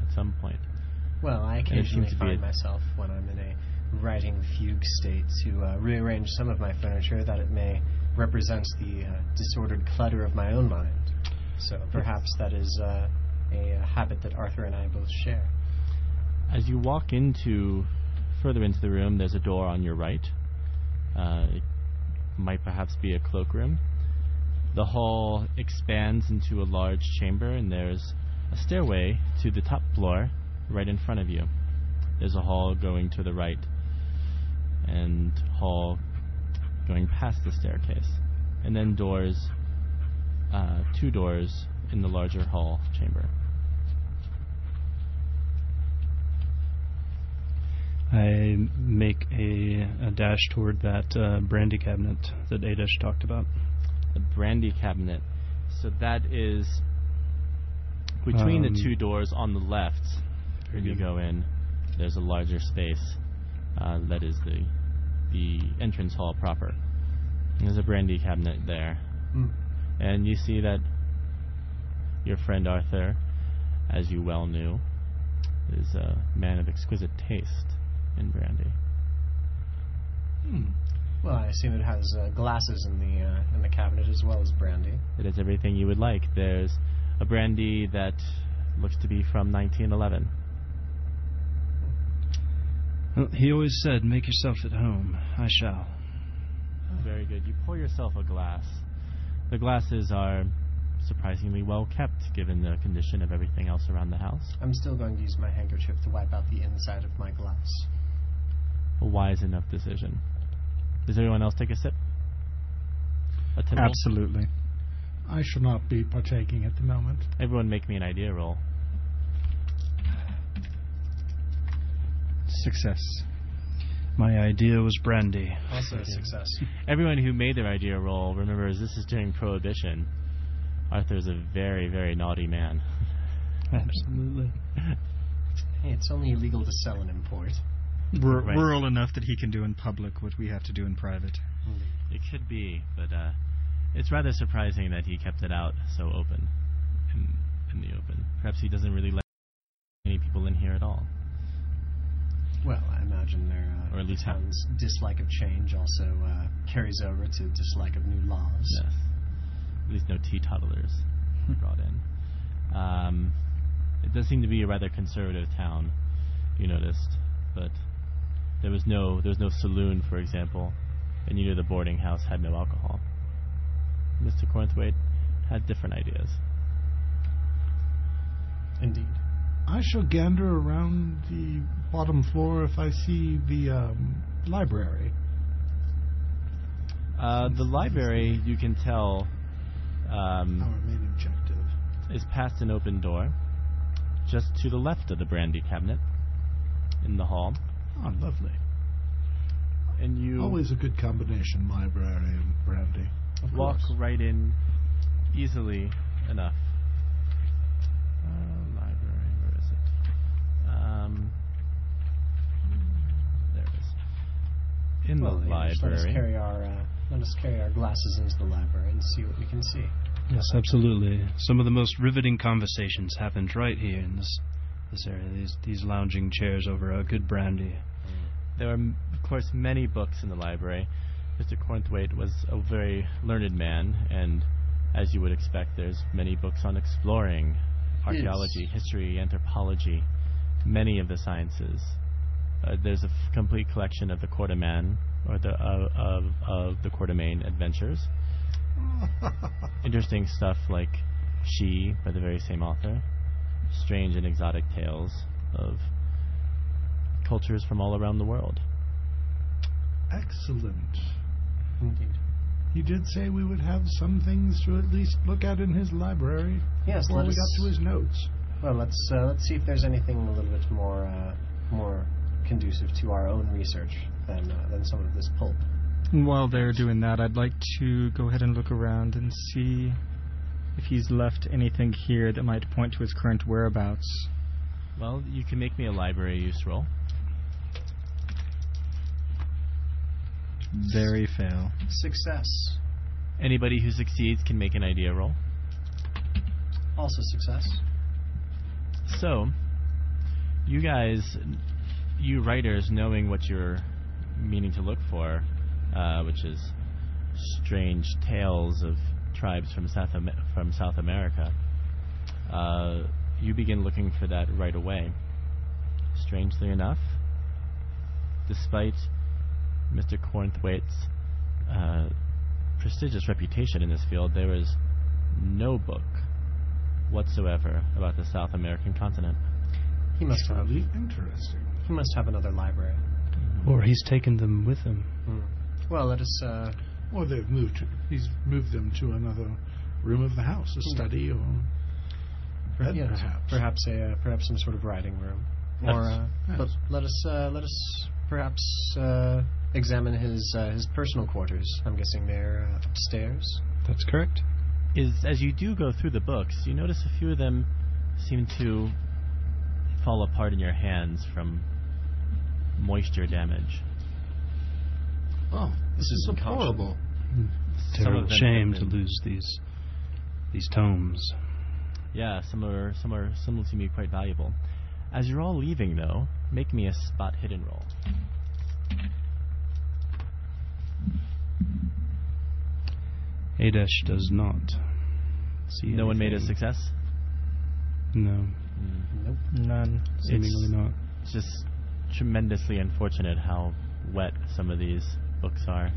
at some point. Well, I occasionally seems to be find myself when I'm in a writing fugue state to uh, rearrange some of my furniture that it may represent the uh, disordered clutter of my own mind. So perhaps that is uh, a, uh habit that Arthur and I both share. As you walk into further into the room, there's a door on your right. Uh, it might perhaps be a cloakroom. The hall expands into a large chamber, and there's a stairway to the top floor right in front of you. There's a hall going to the right, and hall going past the staircase, and then doors, uh, two doors in the larger hall chamber. I make a, a dash toward that uh, brandy cabinet that Adesh talked about. the brandy cabinet. So that is Between Um, the two doors on the left, when you go in, there's a larger space uh, that is the the entrance hall proper. There's a brandy cabinet there, Mm. and you see that your friend Arthur, as you well knew, is a man of exquisite taste in brandy. Hmm. Well, I assume it has uh, glasses in the uh, in the cabinet as well as brandy. It has everything you would like. There's a brandy that looks to be from 1911. Well, he always said, "Make yourself at home." I shall. Very good. You pour yourself a glass. The glasses are surprisingly well kept given the condition of everything else around the house. I'm still going to use my handkerchief to wipe out the inside of my glass. A wise enough decision. Does everyone else take a sip? A? Absolutely. I shall not be partaking at the moment. Everyone make me an idea roll. Success. My idea was brandy. Also a success. Everyone who made their idea roll remembers this is during Prohibition. Arthur's a very, very naughty man. Absolutely. Hey, it's only illegal to sell and import. We're Right. rural enough that he can do in public what we have to do in private. It could be, but uh, it's rather surprising that he kept it out so open, in, in the open. Perhaps he doesn't really let any people in here at all. Well, I imagine their uh, Or at least town's dislike of change also uh, carries over to dislike of new laws. Yes. At least no teetotalers brought in. Um, it does seem to be a rather conservative town, you noticed, but there was no there was no saloon, for example, and you knew the boarding house had no alcohol. Mr. Cornthwaite had different ideas. Indeed. I shall gander around the bottom floor if I see the um, library. Uh, the library, you can tell, um, Our main objective. is past an open door, just to the left of the brandy cabinet, in the hall, Oh, lovely. and you Always a good combination, library and brandy. Of walk course. right in easily enough. Uh, library, where is it? Um, there it is. In Well, the yeah, just Let us library. carry our uh, let us carry our glasses into the library and see what we can see. Yes, absolutely. Some of the most riveting conversations happened right here in this this area. These these lounging chairs over a good brandy. There are, of course, many books in the library. Mr. Cornthwaite was a very learned man, and as you would expect, there's many books on exploring archaeology, history, anthropology, many of the sciences. Uh, there's a f- complete collection of the Quatermain or the uh, of of the Quatermain adventures. Interesting stuff like She by the very same author. Strange and exotic tales of cultures from all around the world. Excellent. Indeed. He did say we would have some things to at least look at in his library Yes, before let we got to his notes. Well, let's uh, let's see if there's anything a little bit more uh, more conducive to our own research than uh, than some of this pulp. And while they're doing that, I'd like to go ahead and look around and see if he's left anything here that might point to his current whereabouts. Well, you can make me a library use roll. Very fail. Success. Anybody who succeeds can make an idea roll. Also success. So, you guys, you writers, knowing what you're meaning to look for, uh, which is strange tales of tribes from South from South America, uh, you begin looking for that right away. Strangely enough, despite Mr. Cornthwaite's uh, prestigious reputation in this field, there is no book whatsoever about the South American continent. He must have. Truly interesting. He must have another library. Or he's taken them with him. Hmm. Well, let us. Uh, Or they've moved. To, he's moved them to another room of the house, a study or bed, yes, perhaps. perhaps a uh, perhaps some sort of writing room. Or uh, Yes. let, let us uh, let us perhaps uh, examine his uh, his personal quarters. I'm guessing they're uh, upstairs. That's correct. is as you do go through the books, you notice a few of them seem to fall apart in your hands from moisture damage. Oh, this, This is is horrible. Terrible shame to lose these these tomes. Yeah, some are some are some seem to be quite valuable. As you're all leaving, though, make me a spot hidden roll. Adesh does not see. No one made a success. No, Mm. Nope. None. seemingly not. Just tremendously unfortunate how wet some of these books are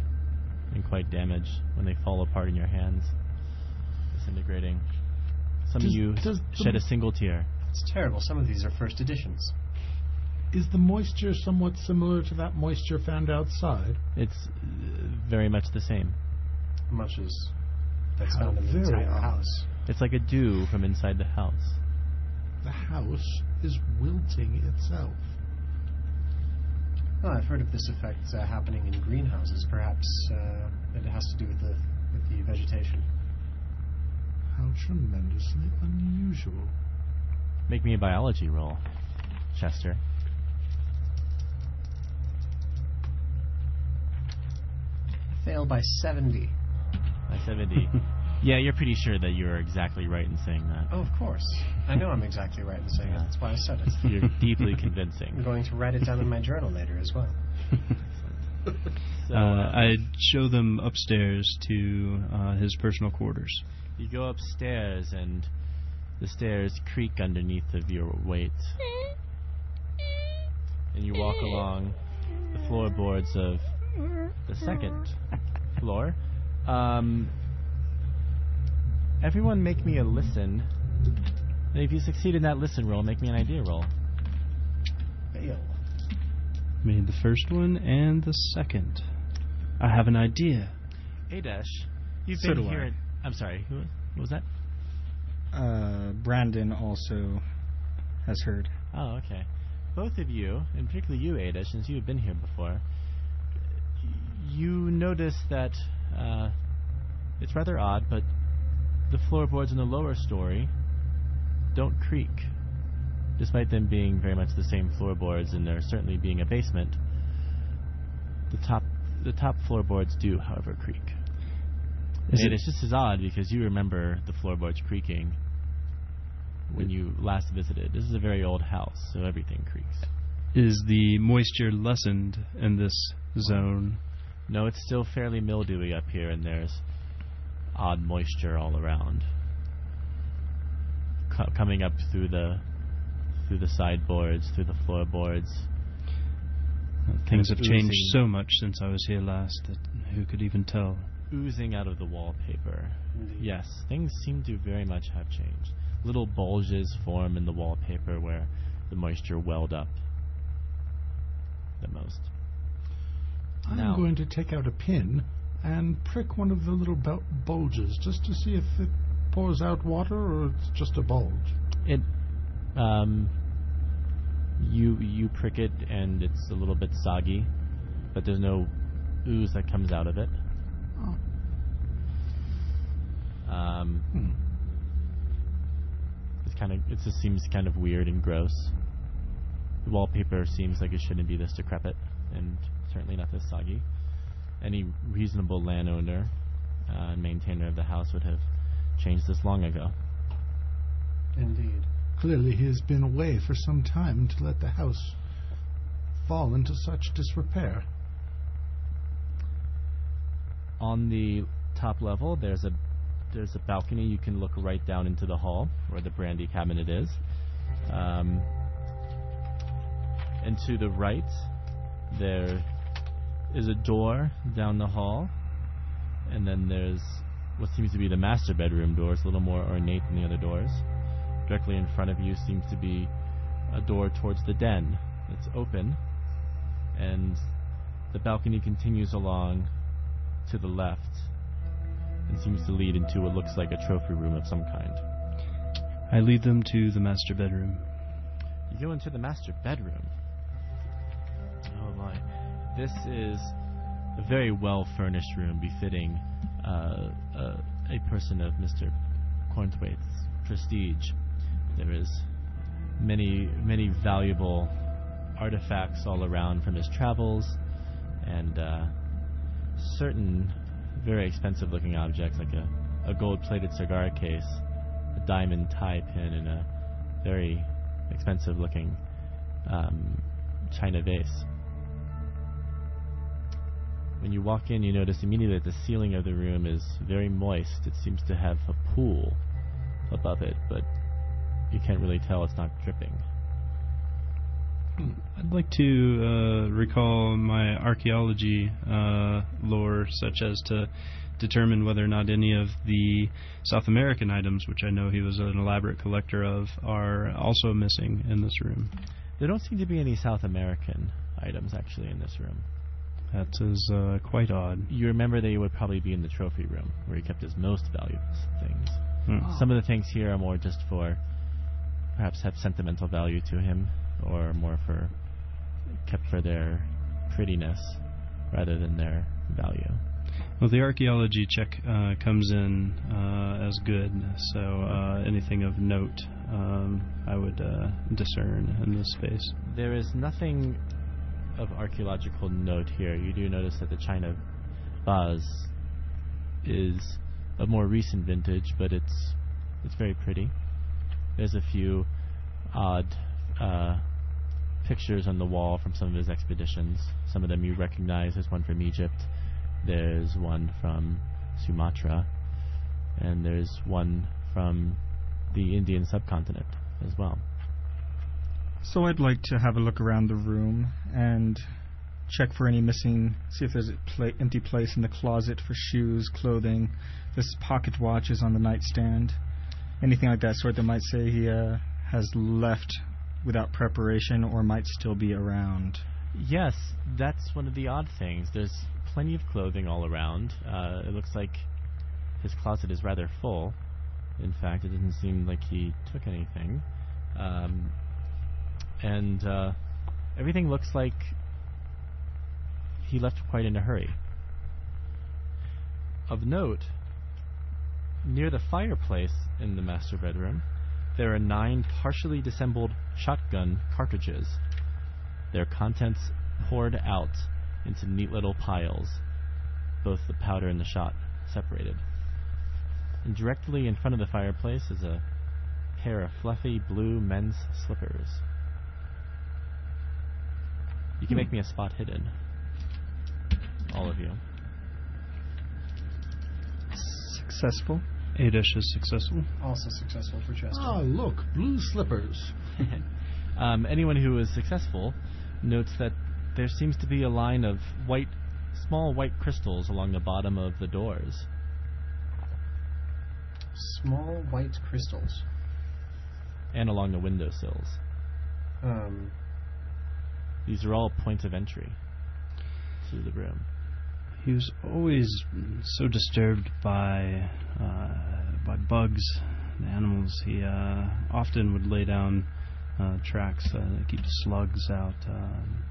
and quite damaged when they fall apart in your hands, disintegrating. Some Does- of you does shed a single tear. It's terrible. Some of these are first editions. Is the moisture somewhat similar to that moisture found outside? It's uh, very much the same. Much as that's How found in the very entire odd. house. It's like a dew from inside the house. The house is wilting itself. Well, I've heard of this effect uh, happening in greenhouses. Perhaps uh, it has to do with the with the vegetation. How tremendously unusual. Make me a biology roll, Chester. Fail by seventy. By 70. yeah, you're pretty sure that you're exactly right in saying that. Oh, of course. I know I'm exactly right in saying Yeah. it. That's why I said it. You're deeply convincing. I'm going to write it down in my journal later as well. So, uh, I'd show them upstairs to uh, his personal quarters. You go upstairs and the stairs creak underneath of your weight. And you walk along the floorboards of the second floor. Um, everyone make me a listen. And if you succeed in that listen roll, make me an idea roll. Fail. Made the first one and the second. I have an idea. Adesh, you've So been do I. here. at- I'm sorry, who what was that? Uh, Brandon also has heard. Oh, okay. Both of you, and particularly you, Ada, since you have been here before, you notice that uh, it's rather odd, but the floorboards in the lower story don't creak, despite them being very much the same floorboards, and there certainly being a basement. The top, the top floorboards do, however, creak. Is and it- it's just as odd because you remember the floorboards creaking when you last visited. This is a very old house, so everything creaks. Is the moisture lessened in this zone? No, it's still fairly mildewy up here, and there's odd moisture all around, Co- coming up through the through the sideboards, through the floorboards. Things of have changed so much since I was here last that who could even tell? oozing out of the wallpaper. Indeed. Yes, things seem to very much have changed. Little bulges form in the wallpaper where the moisture welled up the most. I'm Now- going to take out a pin and prick one of the little bulges just to see if it pours out water or it's just a bulge. It, um, you you prick it and it's a little bit soggy, but there's no ooze that comes out of it. Oh. Um, Hmm. it's kind of it just seems kind of weird and gross. The wallpaper seems like it shouldn't be this decrepit, and certainly not this soggy. Any reasonable landowner uh, and maintainer of the house would have changed this long ago. Indeed. Clearly, he has been away for some time to let the house fall into such disrepair. on the top level there's a there's a balcony you can look right down into the hall where the brandy cabinet is um, and to the right there is a door down the hall and then there's what seems to be the master bedroom door it's a little more ornate than the other doors directly in front of you seems to be a door towards the den it's open and the balcony continues along to the left and seems to lead into what looks like a trophy room of some kind. I lead them to the master bedroom. You go into the master bedroom. Oh my. This is a very well furnished room befitting uh, uh, a person of Mr. Cornthwaite's prestige. There is many, many valuable artifacts all around from his travels, and uh, certain very expensive looking objects like a, a gold plated cigar case, a diamond tie pin, and a very expensive looking um, china vase. When you walk in, you notice immediately that the ceiling of the room is very moist. It seems to have a pool above it, but you can't really tell it's not dripping. I'd like to uh, recall my archaeology uh, lore, such as to determine whether or not any of the South American items, which I know he was an elaborate collector of, are also missing in this room. There don't seem to be any South American items actually in this room. That is uh, quite odd. You remember that he would probably be in the trophy room where he kept his most valuable things. Hmm. Some of the things here are more just for perhaps have sentimental value to him or more for kept for their prettiness rather than their value. Well, the archaeology check uh, comes in uh, as good, so uh, anything of note um, I would uh, discern in this space. There is nothing of archaeological note here. You do notice that the china vase is of more recent vintage, but it's it's very pretty. There's a few odd uh, pictures on the wall from some of his expeditions. Some of them you recognize. There's one from Egypt. There's one from Sumatra, and there's one from the Indian subcontinent as well. So I'd like to have a look around the room and check for any missing, see if there's an pla- empty place in the closet for shoes, clothing. This pocket watch is on the nightstand. Anything like that sort that might say he uh, has left without preparation or might still be around. Yes, that's one of the odd things. There's plenty of clothing all around. Uh, it looks like his closet is rather full. In fact, it doesn't seem like he took anything. Um, and uh, everything looks like he left quite in a hurry. Of note, near the fireplace in the master bedroom, there are nine partially disassembled shotgun cartridges their contents poured out into neat little piles, both the powder and the shot separated. And directly in front of the fireplace is a pair of fluffy blue men's slippers. You can make me a spot hidden. All of you. Successful. Adesh is successful. Also successful for Chester. Ah, look, blue slippers. um, anyone who is successful notes that there seems to be a line of white, small white crystals along the bottom of the doors. Small white crystals. and along the windowsills. Um, These are all points of entry to the room. He was always so disturbed by uh, by bugs, and animals. He uh, often would lay down uh, tracks uh, to keep slugs out um,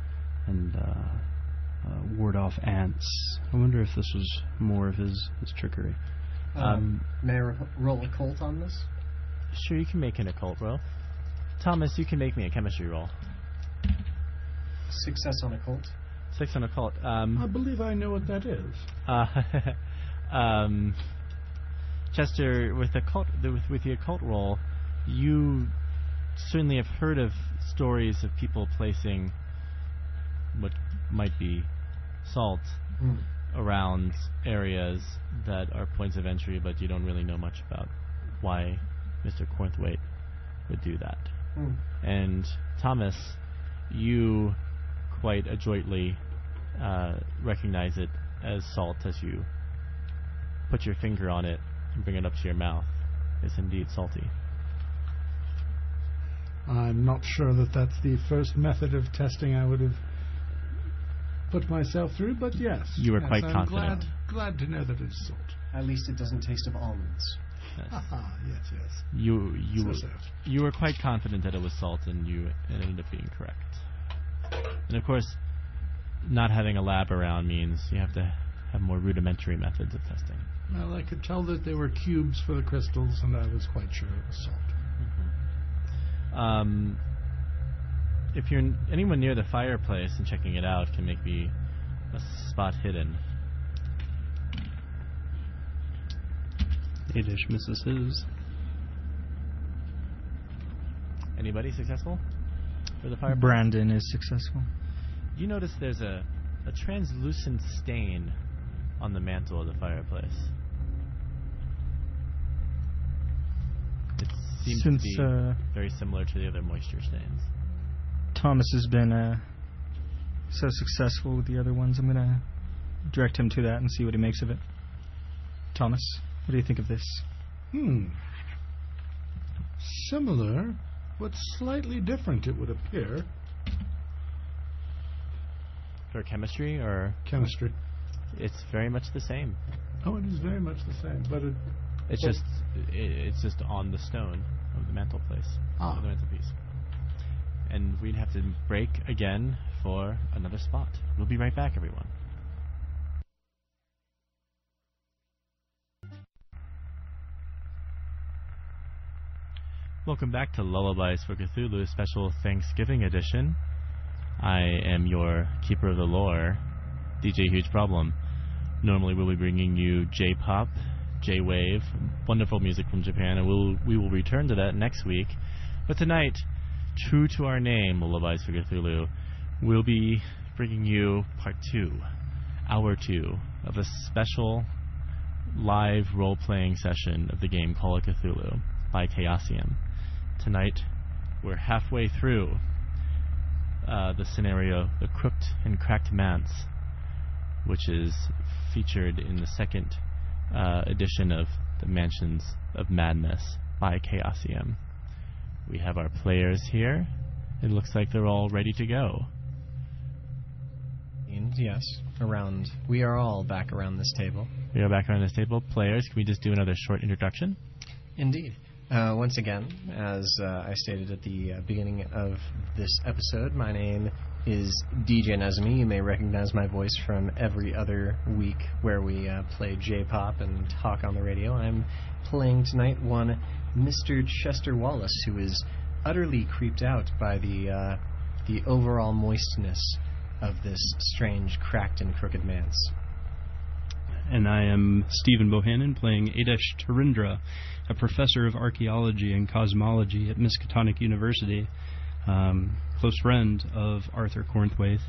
and uh, uh, ward off ants. I wonder if this was more of his, his trickery. um, may I ro- roll a cult on this? Sure, you can make an occult roll. Thomas, you can make me a chemistry roll. Success on a cult. Six on occult. I Um, believe I know what that is. uh, um, Chester, with the cult, the, with, with the occult roll, you certainly have heard of stories of people placing what might be salt Mm. around areas that are points of entry, but you don't really know much about why Mr. Cornthwaite would do that. Mm. And Thomas, you quite adroitly uh, recognize it as salt as you put your finger on it and bring it up to your mouth. It's indeed salty. I'm not sure that that's the first method of testing I would have put myself through, but yes. You were Yes, quite I'm confident. Glad, glad to know that it's salt. At least it doesn't taste of almonds. Yes. Ah, yes, yes. You you So, were, so. you were quite confident that it was salt, and you ended up being correct. And of course, not having a lab around means you have to have more rudimentary methods of testing. Well, I could tell that they were cubes for the crystals, and I was quite sure it was salt. Um, if you're n- anyone near the fireplace and checking it out, can make me a spot hidden. Adesh misses his. Anybody successful for the fireplace? Brandon is successful. You notice there's a, a translucent stain on the mantle of the fireplace. It seems Since to be uh, very similar to the other moisture stains. Thomas has been uh, so successful with the other ones, I'm going to direct him to that and see what he makes of it. Thomas, what do you think of this? Hmm. Similar, but slightly different, it would appear. For chemistry, or Chemistry. it's very much the same. Oh, it is very much the same, but it. It's just i it's just on the stone of the mantelpiece, Ah. of the mantelpiece. And we'd have to break again for another spot. We'll be right back, everyone. Welcome back to Lullabies for Cthulhu Special Thanksgiving Edition. I am your keeper of the lore, DJ Huge Problem. Normally, we'll be bringing you J-pop, J-wave, wonderful music from Japan, and we'll we will return to that next week. But tonight, true to our name, Lullabies for Cthulhu, we'll be bringing you part two, hour two of a special live role-playing session of the game Call of Cthulhu by Chaosium. Tonight, we're halfway through uh, the scenario, The Crooked and Cracked Manse, which is featured in the second uh, edition of The Mansions of Madness by Chaosium. We have our players here. It looks like they're all ready to go. Yes, around. We are all back around this table. We are back around this table. Players, can we just do another short introduction? Indeed. Uh, once again, as uh, I stated at the uh, beginning of this episode, my name is DJ Nezmi. You may recognize my voice from every other week where we uh, play J-pop and talk on the radio. I'm playing tonight one Mr. Chester Wallace, who is utterly creeped out by the uh, the overall moistness of this strange, cracked and crooked manse. And I am Stephen Bohannon playing Adesh Tarindra, a professor of archaeology and cosmology at Miskatonic University, um, close friend of Arthur Cornthwaite,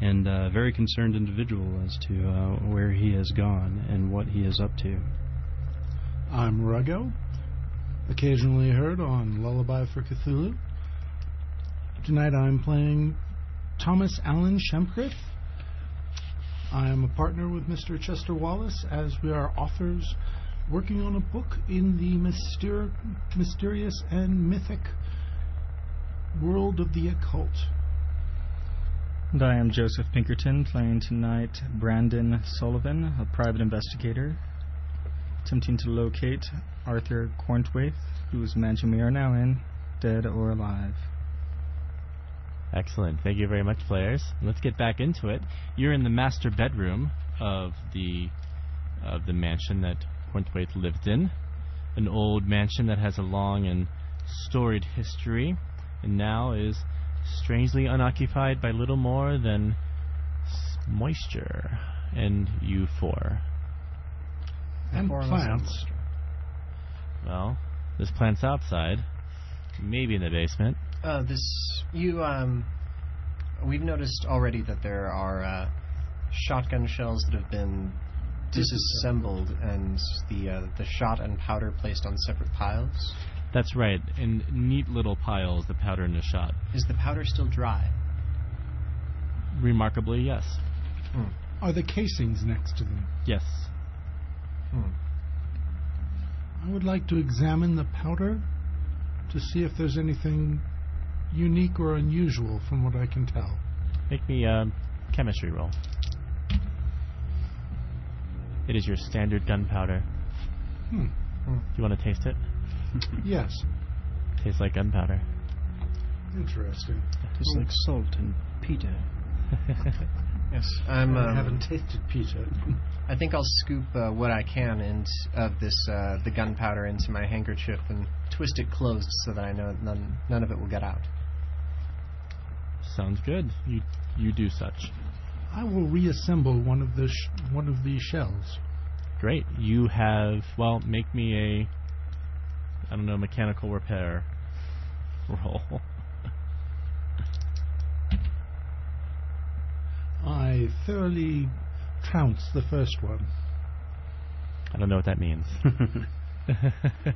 and a very concerned individual as to uh, where he has gone and what he is up to. I'm Ruggo, occasionally heard on Lullaby for Cthulhu. Tonight I'm playing Thomas Allen Shemkrith. I am a partner with Mr. Chester Wallace as we are authors working on a book in the myster- mysterious and mythic world of the occult. And I am Joseph Pinkerton, playing tonight Brandon Sullivan, a private investigator, attempting to locate Arthur Cornthwaite, whose mansion we are now in, dead or alive. Excellent. Thank you very much, players. Let's get back into it. You're in the master bedroom of the of the mansion that Cornthwaite lived in, an old mansion that has a long and storied history, and now is strangely unoccupied by little more than moisture and you four. And More or less plants. Well, there's plants outside, maybe in the basement. Uh, this you um, we've noticed already that there are uh, shotgun shells that have been disassembled and the uh, the shot and powder placed on separate piles. That's right, in neat little piles, the powder and the shot. Is the powder still dry? Remarkably, yes. Are the casings next to them? Yes. Hmm. I would like to examine the powder to see if there's anything unique or unusual from what I can tell. Make me a chemistry roll. It is your standard gunpowder. Hmm. Do you want to taste it? Yes. Tastes like gunpowder. Interesting. Just like salt and peter. Yes, I'm. I Um, haven't tasted Peter. I think I'll scoop uh, what I can in of this uh, the gunpowder into my handkerchief and twist it closed so that I know none none of it will get out. Sounds good. You you do such. I will reassemble one of the sh- one of these shells. Great. You have well, make me a I don't know, mechanical repair roll. I thoroughly trounce the first one. I don't know what that means.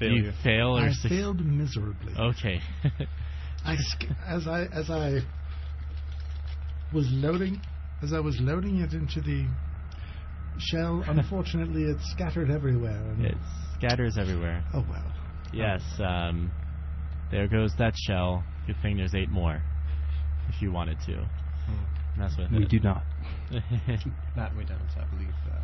You fail or I suc- failed miserably. Okay. I as I as I was loading as I was loading it into the shell, unfortunately it scattered everywhere. And, it scatters everywhere. oh well. Yes, um there goes that shell. Good thing there's eight more. If you wanted to. Mess with We it. do not. That we don't. I believe. Uh,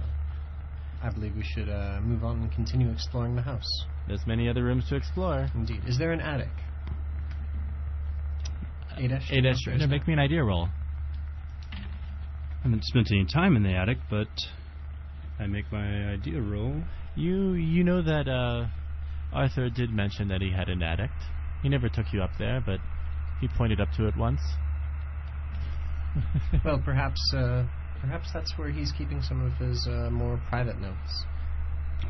I believe we should uh, move on and continue exploring the house. There's many other rooms to explore. Indeed. Is there an attic? Eight-ish? Ada, Is make me an idea roll. I haven't spent any time in the attic, but I make my idea roll. You you know that uh, Arthur did mention that he had an addict. He never took you up there, but he pointed up to it once. Well, perhaps. Uh, perhaps that's where he's keeping some of his uh, more private notes.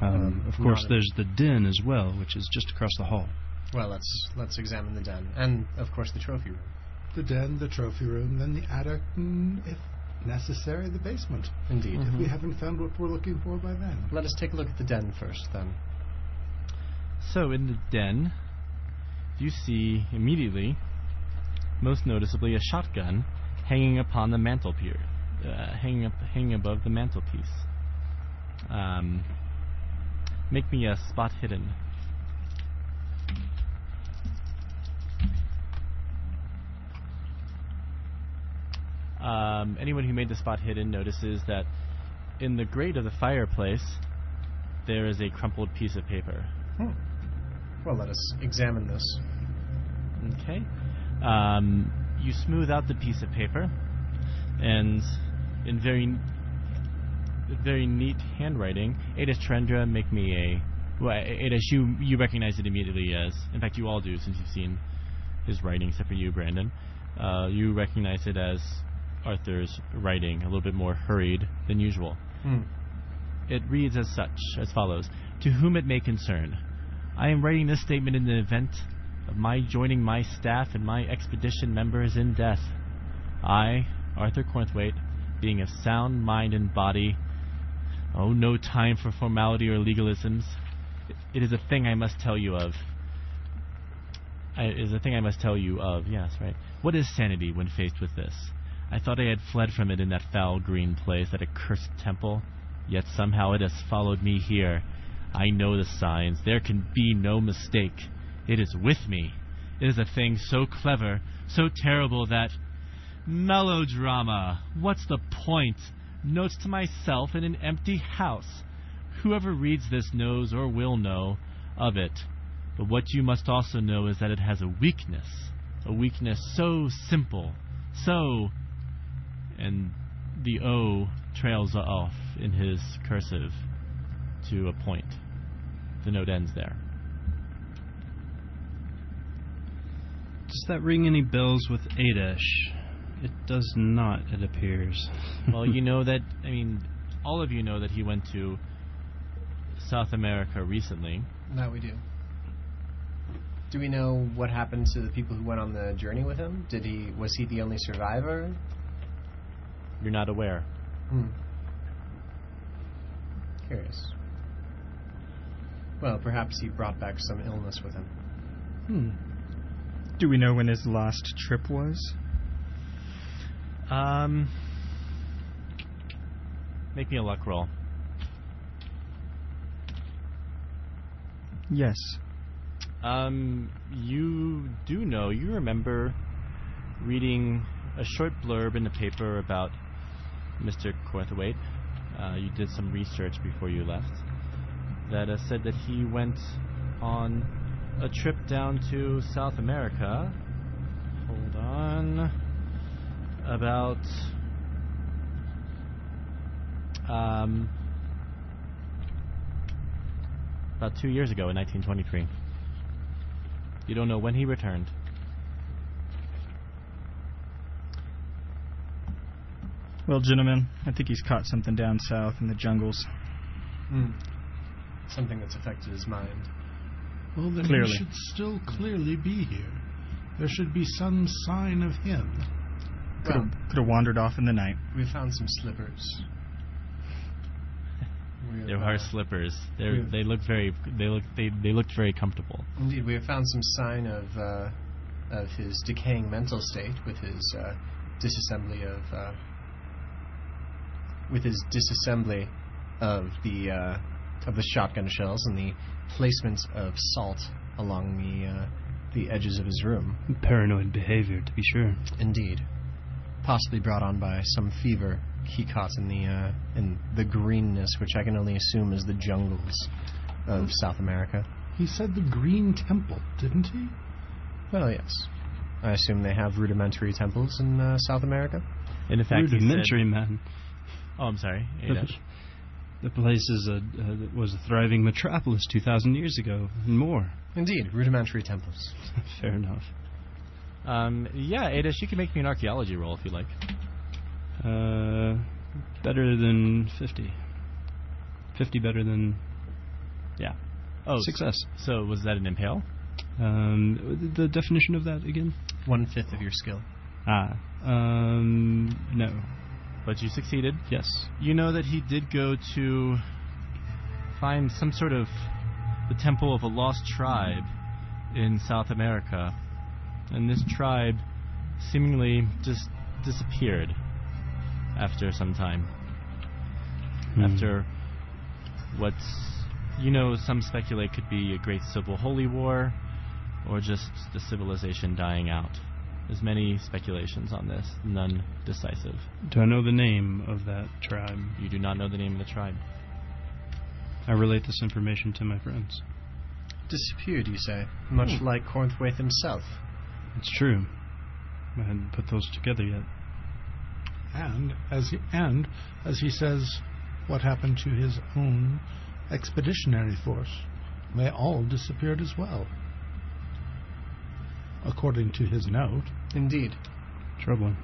Um, Um, of course, there's the den as well, which is just across the hall. Well, let's let's examine the den, and of course the trophy room. The den, the trophy room, then the attic, and if necessary, the basement. Indeed. Mhm. If we haven't found what we're looking for by then. Let us take a look at the den first, then. So in the den, you see immediately, most noticeably, a shotgun hanging upon the mantelpiece, uh, hanging up, hanging above the mantelpiece. Um, make me a spot hidden. Um, anyone who made the spot hidden notices that in the grate of the fireplace there is a crumpled piece of paper. Hmm. Well, let us examine this. Okay. Um, you smooth out the piece of paper, and in very, very neat handwriting, Adesh Trendra make me a. Well, Adesh, you you recognize it immediately as. In fact, you all do since you've seen his writing, except for you, Brandon. Uh, you recognize it as Arthur's writing, a little bit more hurried than usual. Hmm. It reads as such, as follows To whom it may concern, I am writing this statement in the event of my joining my staff and my expedition members in death. I, Arthur Cornthwaite, being of sound mind and body, oh, no time for formality or legalisms. It is a thing I must tell you of. It is a thing I must tell you of, yes, right. What is sanity when faced with this? I thought I had fled from it in that foul green place, that accursed temple. Yet somehow it has followed me here. I know the signs. There can be no mistake. It is with me. It is a thing so clever, so terrible that. Melodrama! What's the point? Notes to myself in an empty house. Whoever reads this knows or will know of it. But what you must also know is that it has a weakness. A weakness so simple, so. And the O trails off in his cursive to a point. The note ends there. Does that ring any bells with Adesh? It does not, it appears. well, you know that, I mean, all of you know that he went to South America recently. That we do. Do we know what happened to the people who went on the journey with him? Did he was he the only survivor? You're not aware. Hmm. Curious. Well, perhaps he brought back some illness with him. Hmm. Do we know when his last trip was? Um, make me a luck roll. Yes. Um, you do know, you remember reading a short blurb in the paper about Mr. Cornthwaite. Uh, you did some research before you left that uh, said that he went on a trip down to South America. Hold on. About Um, about two years ago in 1923. You don't know when he returned. Well, gentlemen, I think he's caught something down south in the jungles. Hmm. Something that's affected his mind. Well, then Clearly. he should still clearly be here. There should be some sign of him. Could Well, have could have wandered off in the night. we found some slippers. We have, There are uh, slippers. They Yeah. they look very they look they they looked very comfortable. Indeed, we have found some sign of uh, of his decaying mental state with his uh, disassembly of uh, with his disassembly of the uh, of the shotgun shells and the placement of salt along the uh, the edges of his room. Paranoid behavior, to be sure. Indeed, possibly brought on by some fever he caught in the uh, in the greenness, which I can only assume is the jungles of South America. He said the Green Temple, didn't he? Well, yes. I assume they have rudimentary temples in uh, South America. And in fact, he said, Rudimentary, man. "Oh, I'm sorry." The, Ada. the place is a, uh, was a thriving metropolis 2,000 years ago and more. Indeed, rudimentary temples. Fair enough. Um, yeah, Ada, you can make me an archaeology roll if you like. Uh, better than 50. 50 better than Yeah. Oh, s- success. So was that an impale? Um, the definition of that again? One fifth of your skill. Ah, um, no. But you succeeded. Yes. You know that he did go to find some sort of the temple of a lost tribe in South America. And this tribe seemingly just disappeared after some time. Hmm. After what you know, some speculate could be a great civil holy war or just the civilization dying out. There's many speculations on this, none decisive. Do I know the name of that tribe? You do not know the name of the tribe. I relate this information to my friends. Disappeared, you say? Much Hmm. like Cornthwaite himself. It's true. I hadn't put those together yet. And as he, and as he says, what happened to his own expeditionary force? They all disappeared as well. According to his note. Indeed, Troubling.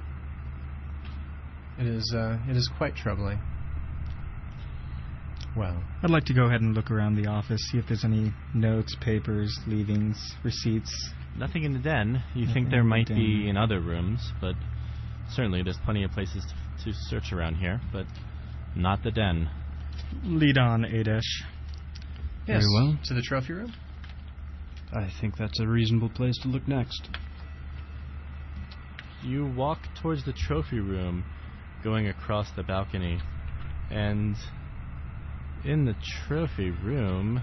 it is. Uh, it is quite troubling. Well, I'd like to go ahead and look around the office, see if there's any notes, papers, leavings, receipts. Nothing in the den. You think there in the might be den. in other rooms, but certainly there's plenty of places to, to search around here, but not the den. Lead on, Adesh. yes. Very well. To the trophy room. I think that's a reasonable place to look next. You walk towards the trophy room, going across the balcony, and in the trophy room,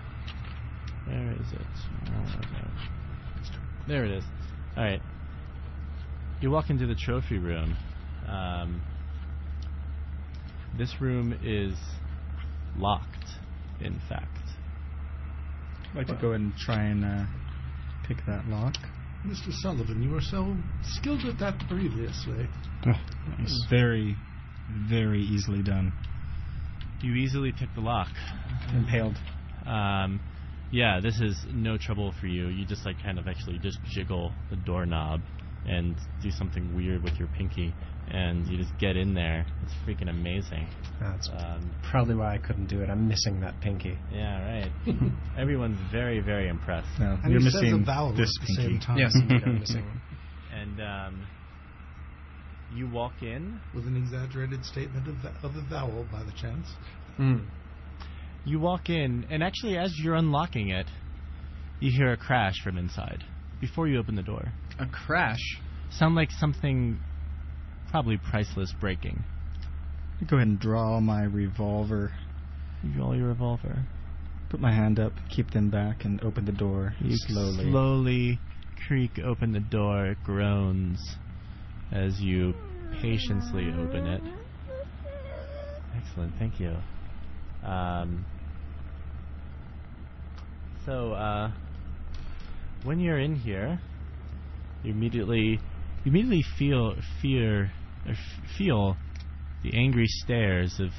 where is it? There it is. All right. You walk into the trophy room. Um, this room is locked, in fact. I'd like to go ahead and try and uh, pick that lock. Mr. Sullivan, you were so skilled at that previously. Oh, nice. Very, very easily done. You easily pick the lock. Impaled. Um, yeah, this is no trouble for you. You just like kind of actually just jiggle the doorknob and do something weird with your pinky, and you just get in there. It's freaking amazing. That's Um, probably why I couldn't do it. I'm missing that pinky. yeah, right. Everyone's very, very impressed. No, And you're he says missing a vowel this at the pinky. same time. Yes, I'm missing. And um, you walk in. With an exaggerated statement of, the, of a vowel, by the chance. Hmm. You walk in, and actually, as you're unlocking it, you hear a crash from inside before you open the door. A crash. Sound like something probably priceless breaking. Go ahead and draw my revolver. You draw your revolver. Put my hand up, keep them back, and open the door You slowly. slowly creak open the door. It groans as you patiently open it. Excellent, thank you. Um, so, uh, when you're in here, you immediately, you immediately feel fear, or feel the angry stares of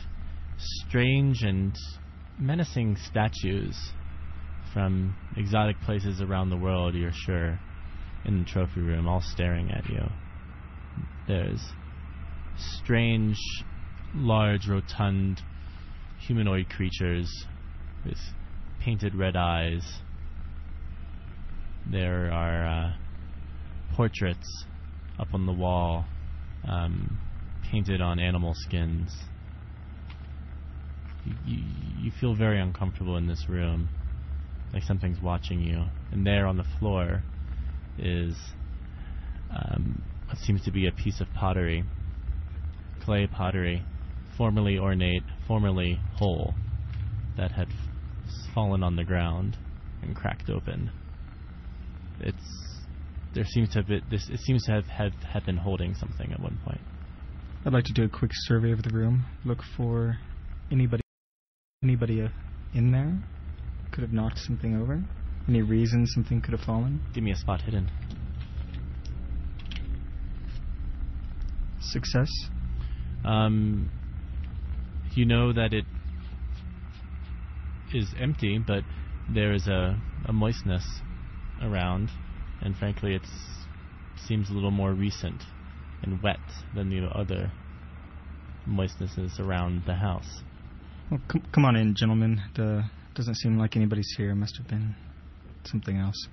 strange and menacing statues from exotic places around the world, you're sure, in the trophy room, all staring at you. There's strange, large, rotund, humanoid creatures with painted red eyes. There are uh, portraits up on the wall, um, painted on animal skins. You, you, you feel very uncomfortable in this room, like something's watching you. And there on the floor is um, what seems to be a piece of pottery, clay pottery, formerly ornate, formerly whole, that had fallen on the ground and cracked open. It's there seems to have been, this it seems to have, have have been holding something at one point. I'd like to do a quick survey of the room. Look for anybody anybody uh, in there. Could have knocked something over. Any reason something could have fallen. Give me a spot hidden. Success. Um, you know that it is empty, but there is a, a moistness around, and frankly, it seems a little more recent and wet than the other moistnesses around the house. Well, com- come on in, gentlemen. It, uh, doesn't seem like anybody's here. It Must have been something else.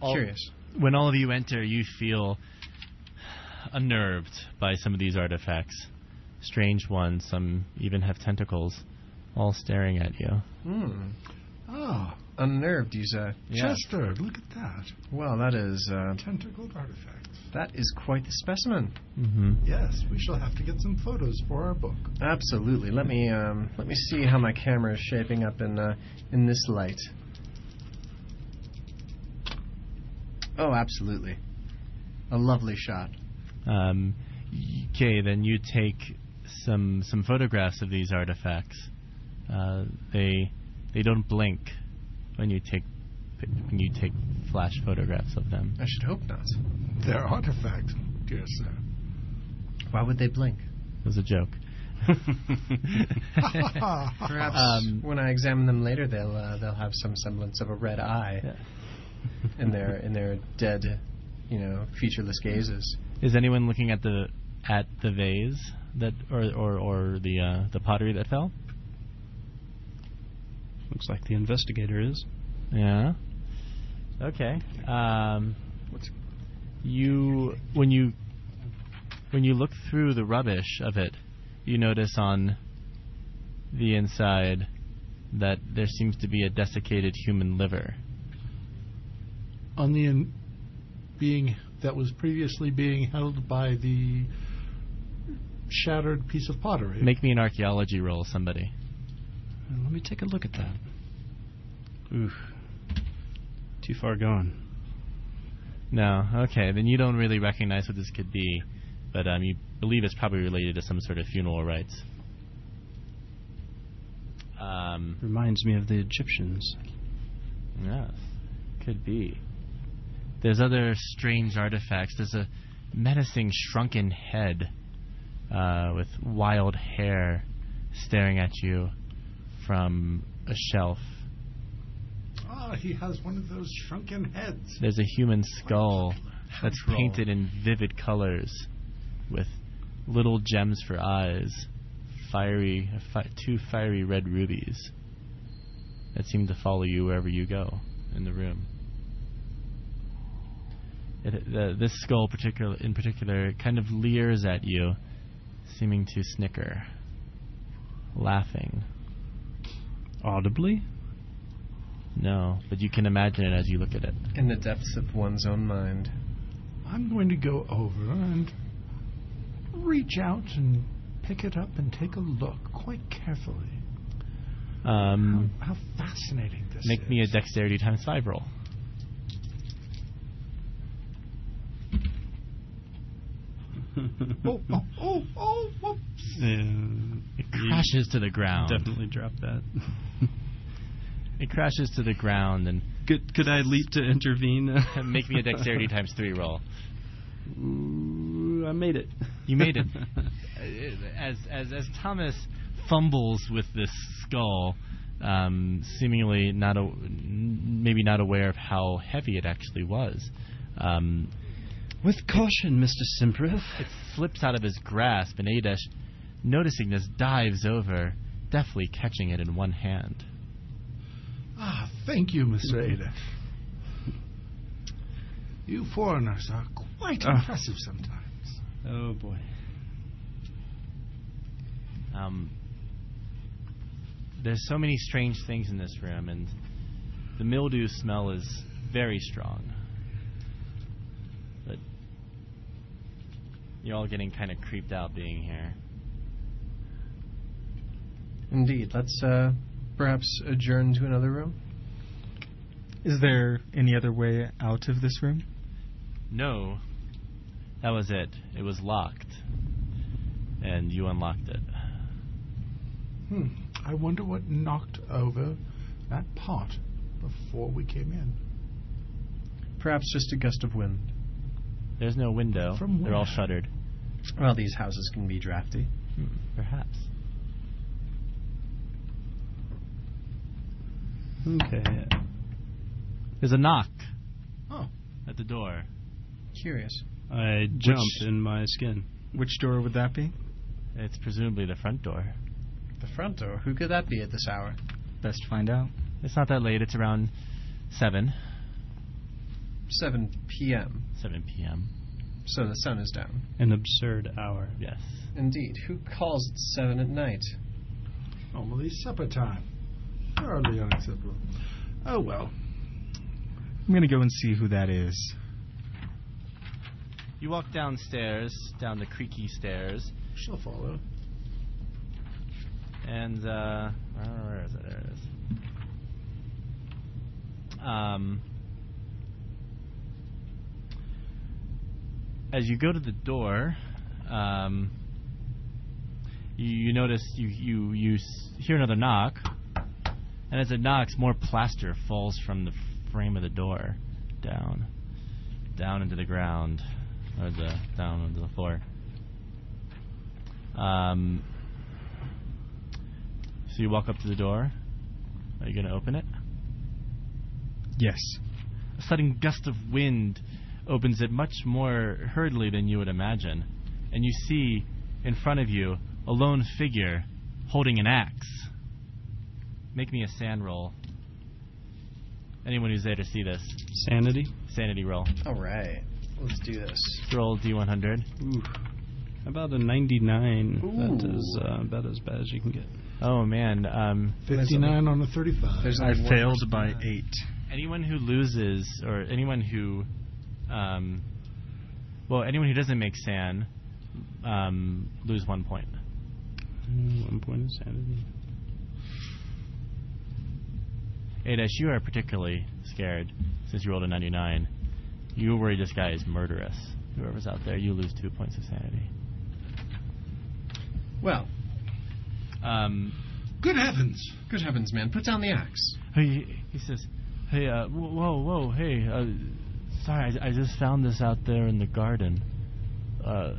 All- Curious. When all of you enter, you feel unnerved by some of these artifacts. Strange ones, some even have tentacles, all staring at you. Hmm. Ah, Unnerved, you say? Chester, look at that. Well, that is uh, Tentacled artifacts. that is quite the specimen. Mm-hmm. Yes, we shall have to get some photos for our book. Absolutely. Let me um, let me see how my camera is shaping up in uh, in this light. Oh, absolutely. A lovely shot. Um, okay, then you take some some photographs of these artifacts. Uh, they they don't blink when you take when you take flash photographs of them. I should hope not. They're artifacts, dear sir. Why would they blink? It was a joke. Perhaps Um, when I examine them later, they'll uh, they'll have some semblance of a red eye in their in their dead, you know, featureless gazes. Is anyone looking at the at the vase that or or, or the uh, the pottery that fell? Looks like the investigator is. Yeah. Okay. Um, you when you when you look through the rubbish of it, you notice on the inside that there seems to be a desiccated human liver. On the in- being that was previously being held by the shattered piece of pottery. Make me an archaeology roll, somebody. Let me take a look at that. Oof. Too far gone. No. Okay. Then you don't really recognize what this could be, but um, you believe it's probably related to some sort of funeral rites. Um, Reminds me of the Egyptians. Yes, could be. There's other strange artifacts. There's a menacing shrunken head uh, with wild hair staring at you from a shelf. Ah, he has one of those shrunken heads. There's a human skull that's Control. painted in vivid colors with little gems for eyes, fiery, fi- two fiery red rubies that seem to follow you wherever you go in the room. It, the, this skull, particular in particular, kind of leers at you, seeming to snicker, laughing. Audibly? No, but you can imagine it as you look at it. In the depths of one's own mind. I'm going to go over and reach out and pick it up and take a look quite carefully. Um, How, how fascinating this make is. me a dexterity times five roll. Oh, oh, oh, oh, whoops. It crashes to the ground. Definitely drop that. It crashes to the ground and could could I leap to intervene? make me a dexterity times three roll. Ooh, I made it. You made it. Uh, As as as Thomas fumbles with this skull, um, seemingly not a, maybe not aware of how heavy it actually was. Um, With caution, Mr. Simprith. it slips out of his grasp, and Adesh, noticing this, dives over, deftly catching it in one hand. Ah, thank you, Mr. Ada. You foreigners are quite Ah. impressive sometimes. Oh boy. Um, there's so many strange things in this room, and the mildew smell is very strong. But you're all getting kind of creeped out being here. Indeed. Let's uh, perhaps adjourn to another room. Is there any other way out of this room? No, that was it. It was locked, and you unlocked it. Hmm. I wonder what knocked over that pot before we came in. Perhaps just a gust of wind. There's no window. From They're all shuttered. Well, these houses can be drafty. Hmm, perhaps. Okay. There's a knock Oh, at the door. Curious. I jumped in my skin. Which door would that be? It's presumably the front door. The front door. Who could that be at this hour? Best find out. It's not that late. It's around 7. 7 p.m. 7 p.m. So the sun is down. An absurd hour. Yes. Indeed. Who calls at 7 at night? normally supper time. Hardly unacceptable. Oh well. I'm gonna go and see who that is. You walk downstairs, down the creaky stairs, She'll follow. and uh, where where is it? There it is. Um, as you go to the door, um, you, you notice you you you s- hear another knock, and as it knocks, more plaster falls from the frame of the door down, down into the ground, or the down onto the floor. Um, so you walk up to the door. Are you going to open it? Yes. A sudden gust of wind opens it much more hurriedly than you would imagine, and you see in front of you a lone figure holding an axe. Make me a SAN roll. Anyone who's there to see this, Sanity. sanity roll. All right. Let's do this. Roll D100. Ooh. About a 99. Ooh. is uh, about as bad as you can get. Oh man, um, 59 on a 35. I failed by eight. anyone who loses or anyone who um, well anyone who doesn't make SAN um, lose one point One point of sanity. Adesh, you are particularly scared since you rolled a 99 you worry this guy is murderous whoever's out there you lose two points of sanity Well, um, Good heavens! good heavens, man. Put down the axe. he, he says hey uh, whoa whoa hey uh, sorry I, I just found this out there in the garden uh,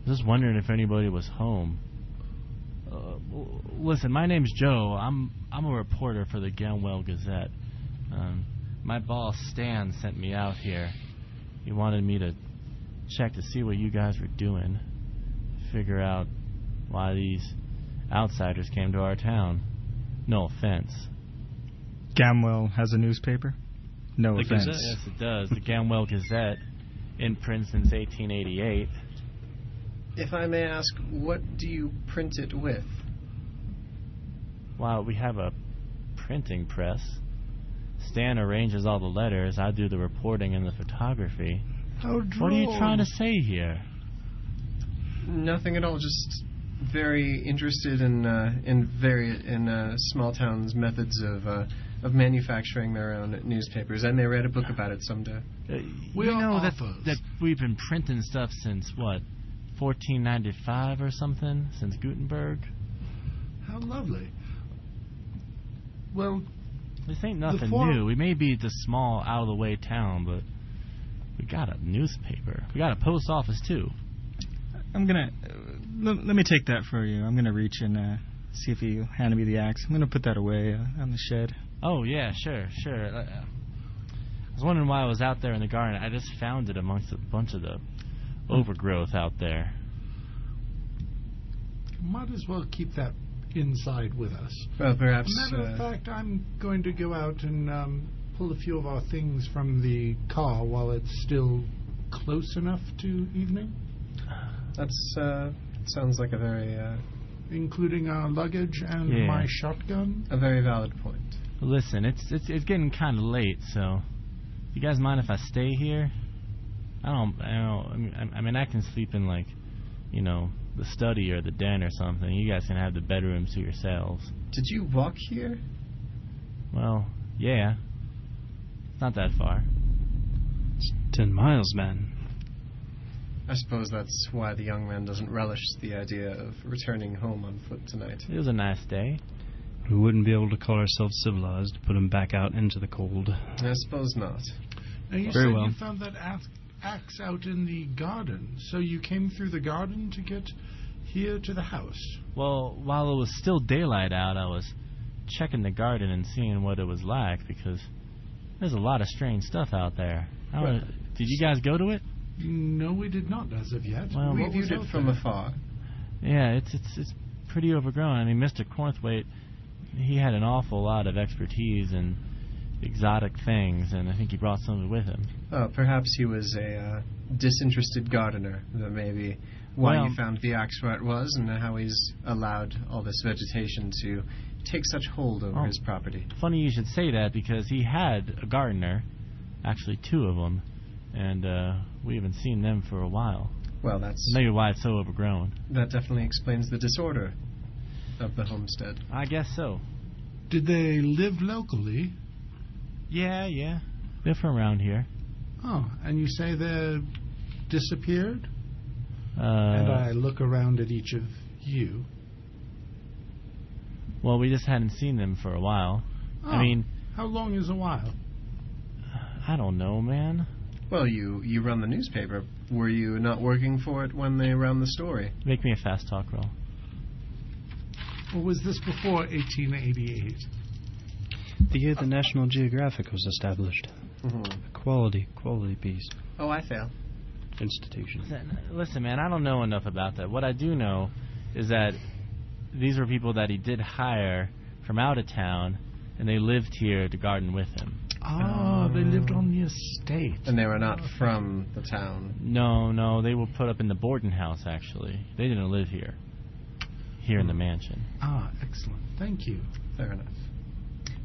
I was just wondering if anybody was home. Uh, listen, my name's Joe. I'm I'm a reporter for the Gamwell Gazette. Um, my boss Stan sent me out here. He wanted me to check to see what you guys were doing, figure out why these outsiders came to our town. No offense. Gamwell has a newspaper. No The offense. Gazette? Yes, it does. The Gamwell Gazette, in print since 1888. If I may ask, what do you print it with? Wow, we have a printing press. Stan arranges all the letters. I do the reporting and the photography. How What are you trying to say here? Nothing at all. Just very interested in uh, in very in uh, small towns' methods of uh, of manufacturing their own newspapers. and they write a book about it someday. Uh, We you know that that we've been printing stuff since what, 1495 or something? Since Gutenberg. How lovely. Well, This ain't nothing new. We may be the small, out of the way town, but we got a newspaper. We got a post office too. I'm gonna uh, let, let me take that for you. I'm gonna reach and uh, see if he handed me the axe. I'm gonna put that away uh, on the shed. Oh yeah, sure, sure. Uh, I was wondering why I was out there in the garden. I just found it amongst a bunch of the overgrowth out there. Might as well keep that inside with us. Well, perhaps. Matter of Uh, fact, I'm going to go out and um, pull a few of our things from the car while it's still close enough to evening, that's uh, sounds like a very uh, including our luggage and Yeah. my shotgun. a very valid point. Listen, it's it's it's getting kind of late, so you guys mind if I stay here? I don't, I don't. I mean, I- I mean, I can sleep in like, you know, the study or the den or something. You guys can have the bedrooms to yourselves. Did you walk here? Well, yeah, it's not that far. It's ten miles, man. I suppose that's why the young man doesn't relish the idea of returning home on foot tonight. It was a nice day. We wouldn't be able to call ourselves civilized to put them back out into the cold. I suppose not. Now, you Very said well. you found that ax- out in the garden, so you came through the garden to get here to the house. Well, while it was still daylight out, I was checking the garden and seeing what it was like because there's a lot of strange stuff out there. I don't- Did you guys go to it? No, we did not as of yet. Well, we viewed it from there? afar. Yeah, it's it's it's pretty overgrown. I mean, Mr. Cornthwaite, he had an awful lot of expertise in exotic things, and I think he brought some of it with him. Oh, perhaps he was a uh, disinterested gardener. That maybe why Well- you found the axe where it was, and how he's allowed all this vegetation to take such hold over Oh. his property. Funny you should say that because he had a gardener, actually two of them, and uh, we haven't seen them for a while. Well, that's Maybe why it's so overgrown. that definitely explains the disorder of the homestead. I guess so. Did they live locally? Yeah, yeah. They're from around here. Oh, and you say they disappeared? Uh, and I look around at each of you. well, we just hadn't seen them for a while. Oh, I mean, how long is a while? I don't know, man. Well, you you run the newspaper. Were you not working for it when they ran the story? Make me a fast talk roll. Or was this before 1888? The year the National Geographic was established. Mm-hmm. A quality, quality piece. Oh, I fail. Institution. Listen, listen, man, I don't know enough about that. What I do know is that these were people that he did hire from out of town, and they lived here to garden with him. Ah, they lived on the estate. And they were not from the town. No, no, they were put up in the Borden house, actually. They didn't live here. Here in the mansion. Ah, excellent. Thank you. Fair enough.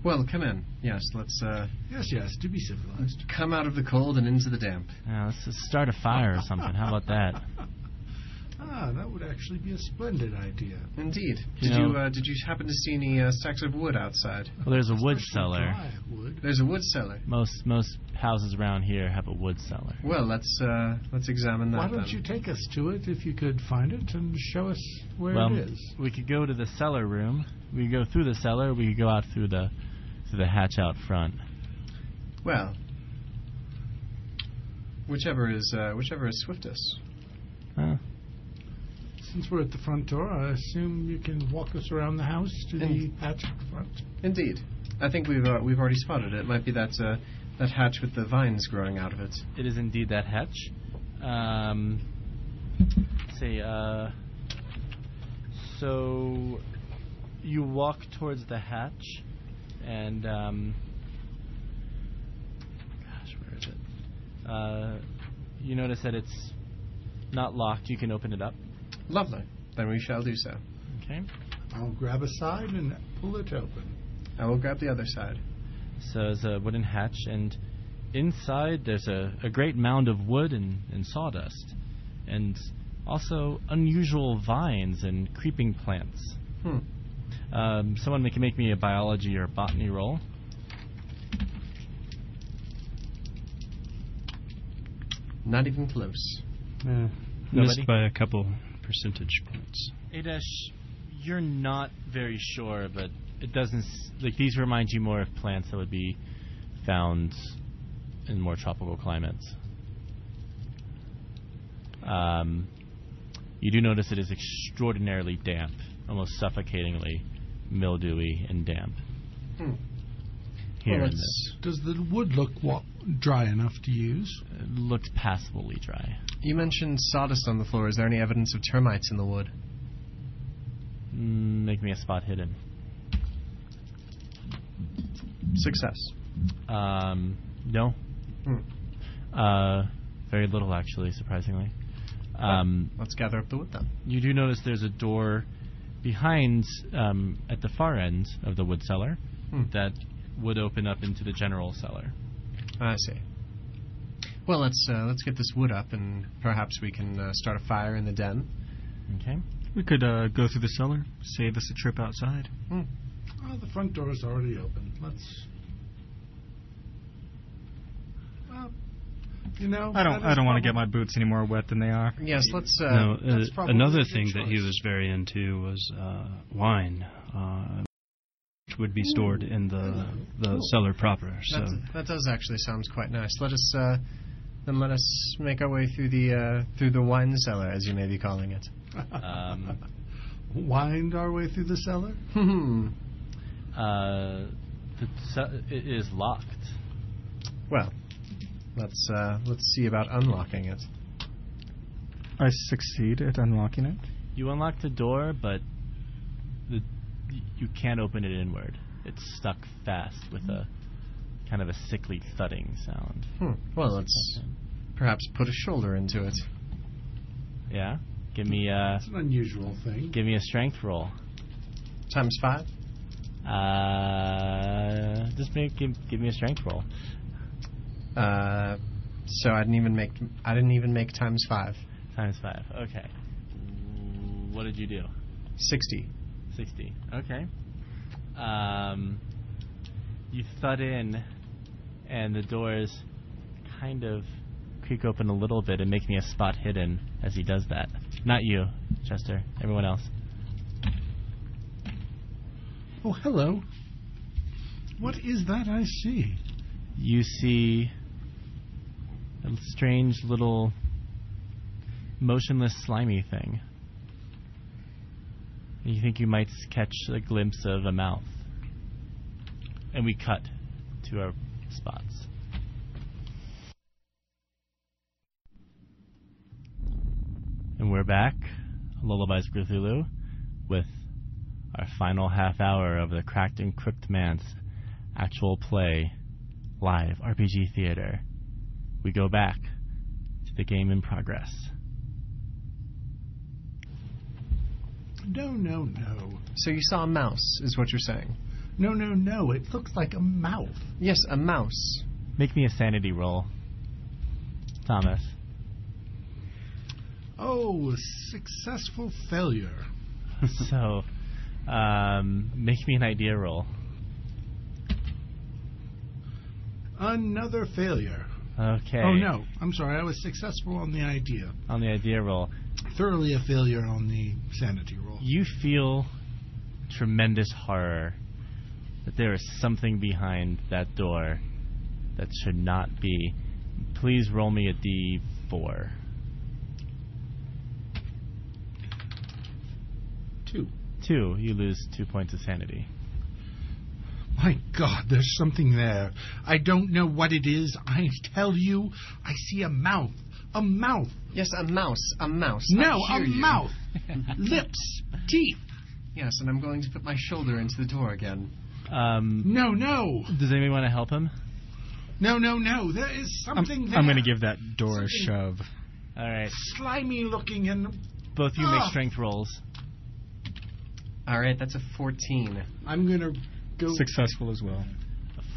Well, come in. Yes, let's uh, Yes, yes, Do be civilized. come out of the cold and into the damp. Now, let's just start a fire or something. How about that? Ah, that would actually be a splendid idea. Indeed. You Did you, know- uh, did you happen to see any uh, stacks of wood outside? Well, there's a wood Especially cellar. dry wood. There's a wood cellar. Most most houses around here have a wood cellar. Well, let's uh, let's examine that. Why don't then. you take us to it if you could find it and show us where well, it is? we could go to the cellar room. We could go through the cellar. We could go out through the through the hatch out front. Well, whichever is uh, whichever is swiftest. Huh? Since we're at the front door, I assume you can walk us around the house to the hatch at the front. Indeed. I think we've uh, we've already spotted it. It might be that uh, that hatch with the vines growing out of it. It is indeed that hatch. Um, let's see. Uh, so you walk towards the hatch, and um, gosh, where is it? Uh, you notice that it's not locked. You can open it up. Lovely. Then we shall do so. Okay. I'll grab a side and pull it open. I will grab the other side. So there's a wooden hatch, and inside there's a, a great mound of wood and, and sawdust, and also unusual vines and creeping plants. Hmm. Um, someone can make me a biology or botany roll. Not even close. Uh, Nobody? missed by a couple percentage points. Adesh, you're not very sure, but it doesn't s- like these remind you more of plants that would be found in more tropical climates. Um, You do notice it is extraordinarily damp, almost suffocatingly mildewy and damp. Hmm. Here Well, in this. Does the wood look wa- dry enough to use? It looks passably dry. You mentioned sawdust on the floor. Is there any evidence of termites in the wood? Mm, make me a spot hidden. Success. Um, no. Hmm. Uh, very little, actually, surprisingly. Um, Let's gather up the wood then. you do notice there's a door behind, um, at the far end of the wood cellar, Hmm. that would open up into the general cellar. I see. Well, let's uh, let's get this wood up, and perhaps we can uh, start a fire in the den. Okay. We could uh, go through the cellar, save us a trip outside. Oh, the front door is already open. Let's. Well, you know. I don't. I don't want to get my boots any more wet than they are. Yes, let's. Uh, no, uh, that's another good thing that he was very into was uh, wine, uh, which would be stored in the the cellar proper. So That, that does actually sounds quite nice. Let us uh, then let us make our way through the uh, through the wine cellar, as you may be calling it. Um, Wind our way through the cellar? Hmm. uh, the ce- it is locked. Well, let's uh, let's see about unlocking it. I succeed at unlocking it. You unlock the door, but the you can't open it inward. It's stuck fast with a kind of a sickly thudding sound. Hmm. Well, let's perhaps put a shoulder into it. Yeah. Give me a It's an unusual thing. give me a strength roll. Times five. Uh, just make give, give me a strength roll. Uh, so I didn't even make I didn't even make times five. Times five. Okay. What did you do? Sixty. 60. Okay. Um, you thud in, and the doors kind of creak open a little bit and make me a spot hidden as he does that. Not you, Chester. Everyone else. Oh, hello. What is that I see? You see a strange little motionless slimy thing. You think you might catch a glimpse of a mouth. And we cut to our spots. And we're back, Lullabies of Cthulhu, with our final half hour of the Crack'd and Crook'd Manse actual play, live RPG theater. We go back to the game in progress. No, no, no. So you saw a mouse, is what you're saying? No, no, no. It looks like a mouth. Yes, a mouse. Make me a sanity roll, Thomas. Oh, a successful failure. so, um, make me an idea roll. Another failure. Okay. Oh, no. I'm sorry. I was successful on the idea. On the idea roll, Thoroughly a failure on the sanity roll. you feel tremendous horror that there is something behind that door that should not be. Please roll me a d4. Two. Two, you lose two points of sanity. My God, there's something there. I don't know what it is. I tell you, I see a mouth. A mouth. Yes, a mouse. A mouse. No, a you. mouth. Lips. Teeth. Yes, and I'm going to put my shoulder into the door again. Um, No, no. does anybody want to help him? No, no, no. There is I'm, something there. I'm going to give that door a shove. All right, slimy looking and both of you make Ah. strength rolls. All right, that's a 14. I'm gonna go. Successful as well.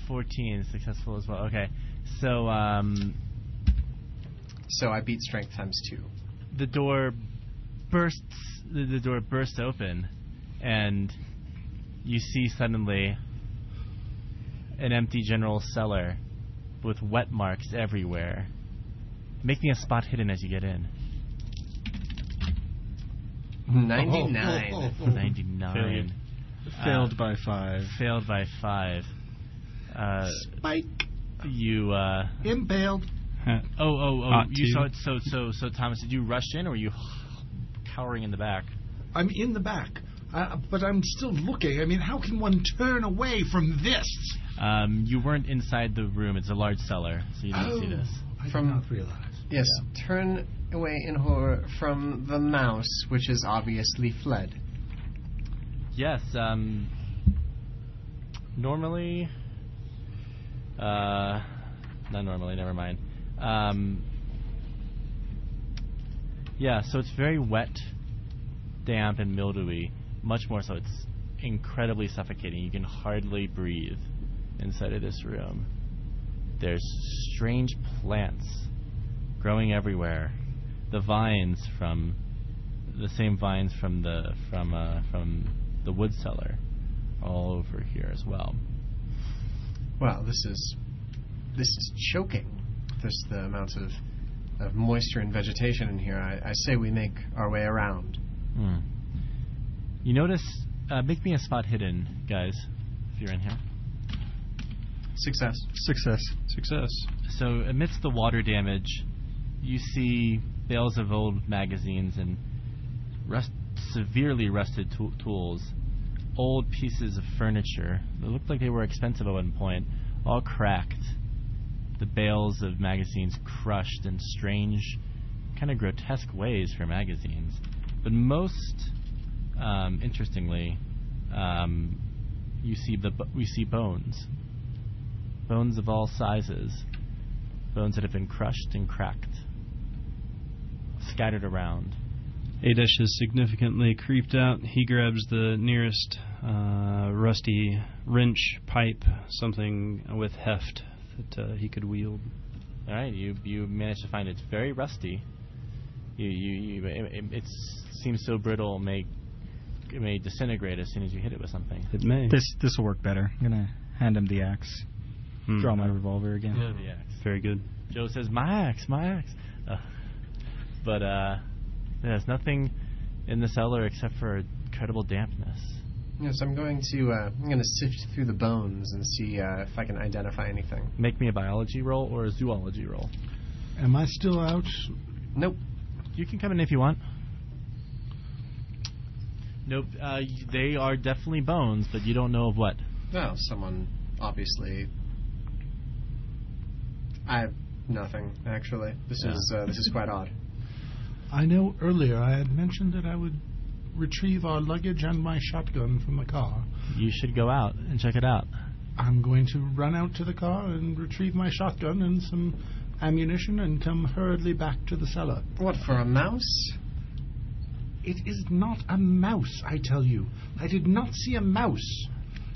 14 successful as well. Okay, so um, So I beat strength times two. the door bursts. The, the door bursts open, and you see suddenly an empty general cellar with wet marks everywhere. making a spot hidden as you get in. 99. Oh, oh, oh. 99. Failed Uh, by five. Failed by five. Uh, Spike you. Uh, impaled. oh, oh, oh! Ought You to. saw it. So, so, so, Thomas, did you rush in, or were you cowering in the back. I'm in the back, uh, but I'm still looking. I mean, how can one turn away from this? Um, you weren't inside the room. It's a large cellar, so you didn't see Oh, this. I From- did not realize. Yes, turn away in horror from the mouse, which is obviously fled. Yes. Um, normally, uh, not normally. Never mind. Um, yeah. So it's very wet, damp, and mildewy. Much more so. It's incredibly suffocating. You can hardly breathe inside of this room. There's strange plants growing everywhere. The vines from the same vines from the from uh, from the wood cellar all over here as well. Wow, this is this is choking. This the amount of of moisture and vegetation in here. I, I say we make our way around. Hmm. You notice? Uh, make me a spot hidden, guys, if you're in here. Success. Success. Success. So amidst the water damage, you see bales of old magazines and rust, severely rusted tool tools, old pieces of furniture that looked like they were expensive at one point, all cracked. The bales of magazines crushed in strange, kind of grotesque ways for magazines. But most um, interestingly, um, you see the we see bones, bones of all sizes, bones that have been crushed and cracked, scattered around. Adesh is significantly creeped out. He grabs the nearest uh, rusty wrench, pipe, something with heft that uh, he could wield. All right, you you managed to find. It's very rusty. You you, you it, it, seems so brittle, it may it may disintegrate as soon as you hit it with something. It may. This this will work better. I'm gonna hand him the axe. Hmm. Draw my revolver again. The axe. Very good. Joe says, "My axe, my axe," uh, but uh, there's nothing in the cellar except for incredible dampness. Yes, I'm going to uh, I'm going to sift through the bones and see uh, if I can identify anything. Make me a biology roll or a zoology roll. Am I still out? Nope. You can come in if you want. Nope, uh, they are definitely bones, but you don't know of what. Well, someone obviously. I have nothing actually. This Yeah. is uh, this is quite odd. I know earlier I had mentioned that I would retrieve our luggage and my shotgun from the car. You should go out and check it out. I'm going to run out to the car and retrieve my shotgun and some ammunition and come hurriedly back to the cellar. What for a mouse? It is not a mouse, I tell you. I did not see a mouse.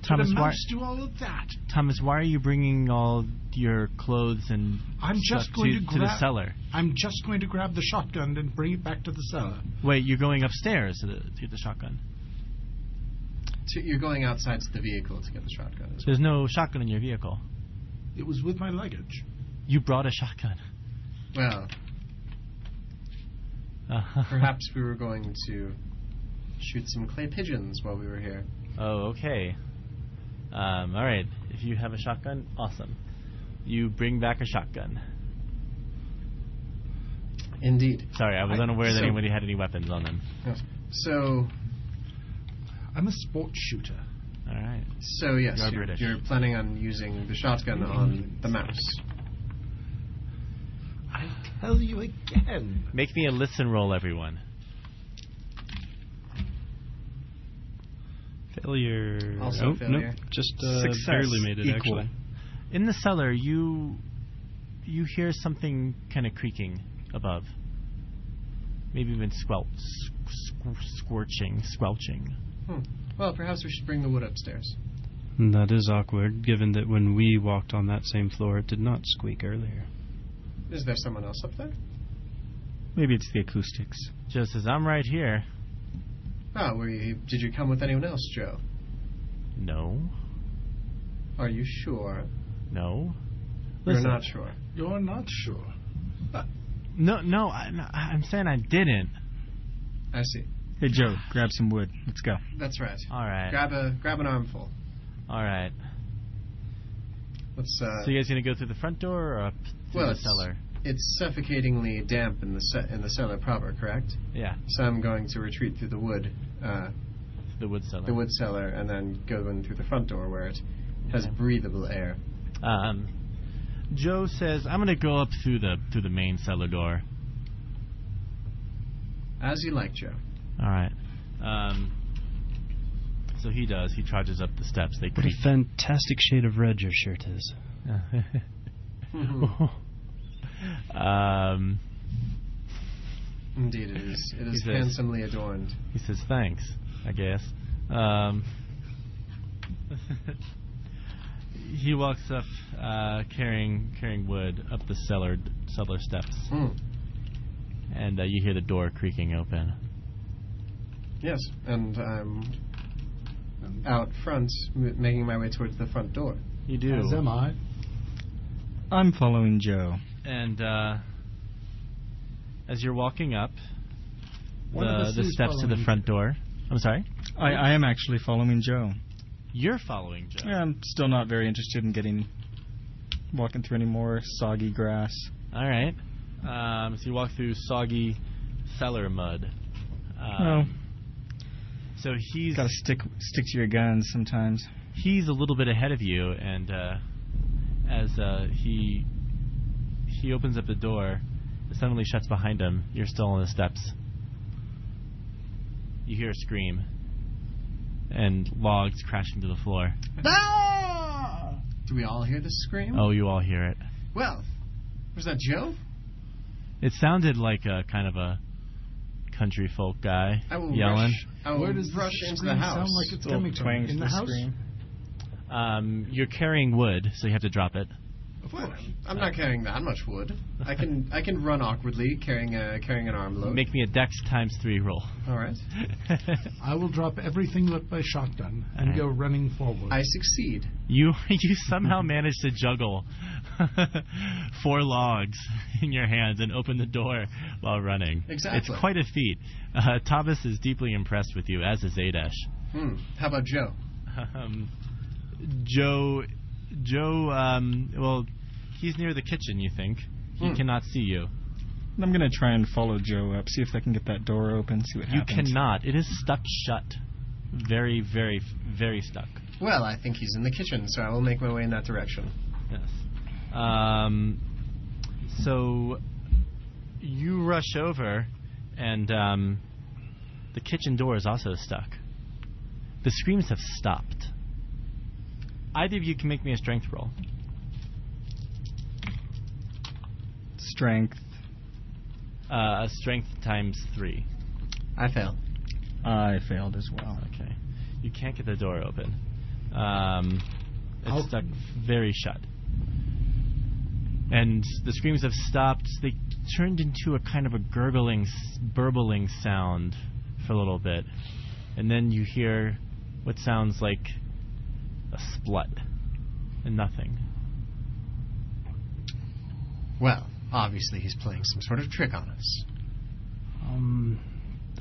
Thomas, Did a why, mouse do all of that? Thomas, why are you bringing all your clothes and I'm just stuff going to, to to the cellar? I'm just going to grab the shotgun and bring it back to the cellar. Wait, you're going upstairs to, the, to get the shotgun. To, you're going outside to the vehicle to get the shotgun. There's no shotgun in your vehicle. It was with my luggage. You brought a shotgun. Well, Perhaps we were going to shoot some clay pigeons while we were here. Oh, okay. Um, all right. If you have a shotgun, awesome. You bring back a shotgun. Indeed. Sorry, I was I- unaware that anybody had any weapons on them. Yes. So, I'm a sports shooter. All right. so yes, You are you're, you're planning on using the shotgun on the mouse. I tell you again. Make me a listen roll, everyone. Failure. Also oh, failure. Nope. Just uh, Success barely made it, equal. actually. In the cellar, you you hear something kind of creaking above. Maybe even squelch, squ- squirching, squelching. Hmm. Well, perhaps we should bring the wood upstairs. That is awkward, given that when we walked on that same floor, it did not squeak earlier. Is there someone else up there? Maybe it's the acoustics. Joe says, "I'm right here." Oh, were you, did you come with anyone else, Joe? No, Are you sure? no. You're not sure. You're not sure. No, no. I, no, I'm saying I didn't. I see. Hey Joe, grab some wood. Let's go. That's right. All right. Grab a grab an armful. All right. Let's. Uh, So you guys gonna go through the front door or up through Well, the cellar? It's suffocatingly damp in the ce- in the cellar proper, correct? Yeah, So I'm going to retreat through the wood, uh, the wood cellar. the wood cellar, and then go in through the front door where it has Okay. breathable air. Um, Joe says, "I'm gonna go up through the through the main cellar door." As you like, Joe. All right. Um, so he does. He charges up the steps. They What a creak. fantastic shade of red your shirt is. um, Indeed, it is. It is says- handsomely adorned. he says, "Thanks." I guess. Um, he walks up, uh, carrying carrying wood up the cellar cellar steps, Hmm. and uh, you hear the door creaking open. Yes, and I'm out front, m- making my way towards the front door. You do. As am I. I'm following Joe. And uh, as you're walking up of the, the steps to the front door, I'm sorry, I, I am actually following Joe. you're following Joe. Yeah, I'm still not very interested in getting walking through any more soggy grass. All right. Um, so you walk through soggy cellar mud. Oh, Um, So he's gotta stick stick to your guns sometimes. he's a little bit ahead of you, and uh, as uh, he he opens up the door, it suddenly shuts behind him. You're still on the steps. You hear a scream, and logs crashing to the floor. Ah! Do we all hear the scream? Oh, you all hear it. Well, was that Joe? It sounded like a kind of a country folk guy I will yelling. rush. I will Where does rush the into the house. sound like it's coming from? In to the house? scream. Um, you're carrying wood, so you have to drop it. Of Well, course. I'm not carrying that much wood. I can I can run awkwardly carrying a carrying an arm load. Make me a dex times three roll. All right. I will drop everything but my shotgun and Alright. go running forward. I succeed. You you somehow managed to juggle four logs in your hands and open the door while running. Exactly. It's quite a feat. Uh, Thomas is deeply impressed with you, as is Adesh. Hmm. How about Joe? Um, Joe, Joe. Um, well, he's near the kitchen. You think he Hmm. cannot see you? I'm gonna try and follow Joe up, see if I can get that door open, see what You happens. You cannot. It is stuck shut. Very, very, very stuck. Well, I think he's in the kitchen, so I will make my way in that direction. Yes. Um, so you rush over, and um, the kitchen door is also stuck. The screams have stopped. Either of you can make me a strength roll. Strength. Uh, a strength times three. I fail. I failed as well. Okay. You can't get the door open. Um, it's How- stuck very shut. And the screams have stopped. They turned into a kind of a gurgling, burbling sound for a little bit. And then you hear what sounds like a splut and nothing. Well, obviously he's playing some sort of trick on us. Um,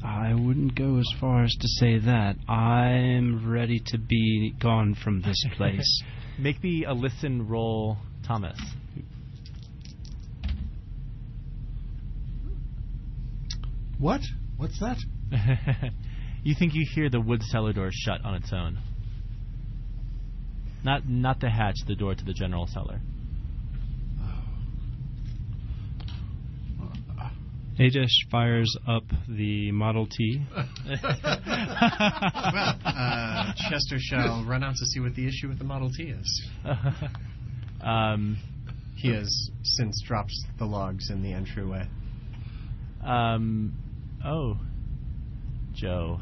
I wouldn't go as far as to say that. I'm ready to be gone from this place. Make me a listen roll, Thomas. What? What's that? you think you hear the wood cellar door shut on its own? Not not the hatch, the door to the general cellar. Adesh fires up the Model T. well, uh, Chester shall run out to see what the issue with the Model T is. um, He has since dropped the logs in the entryway. um, oh, Joe.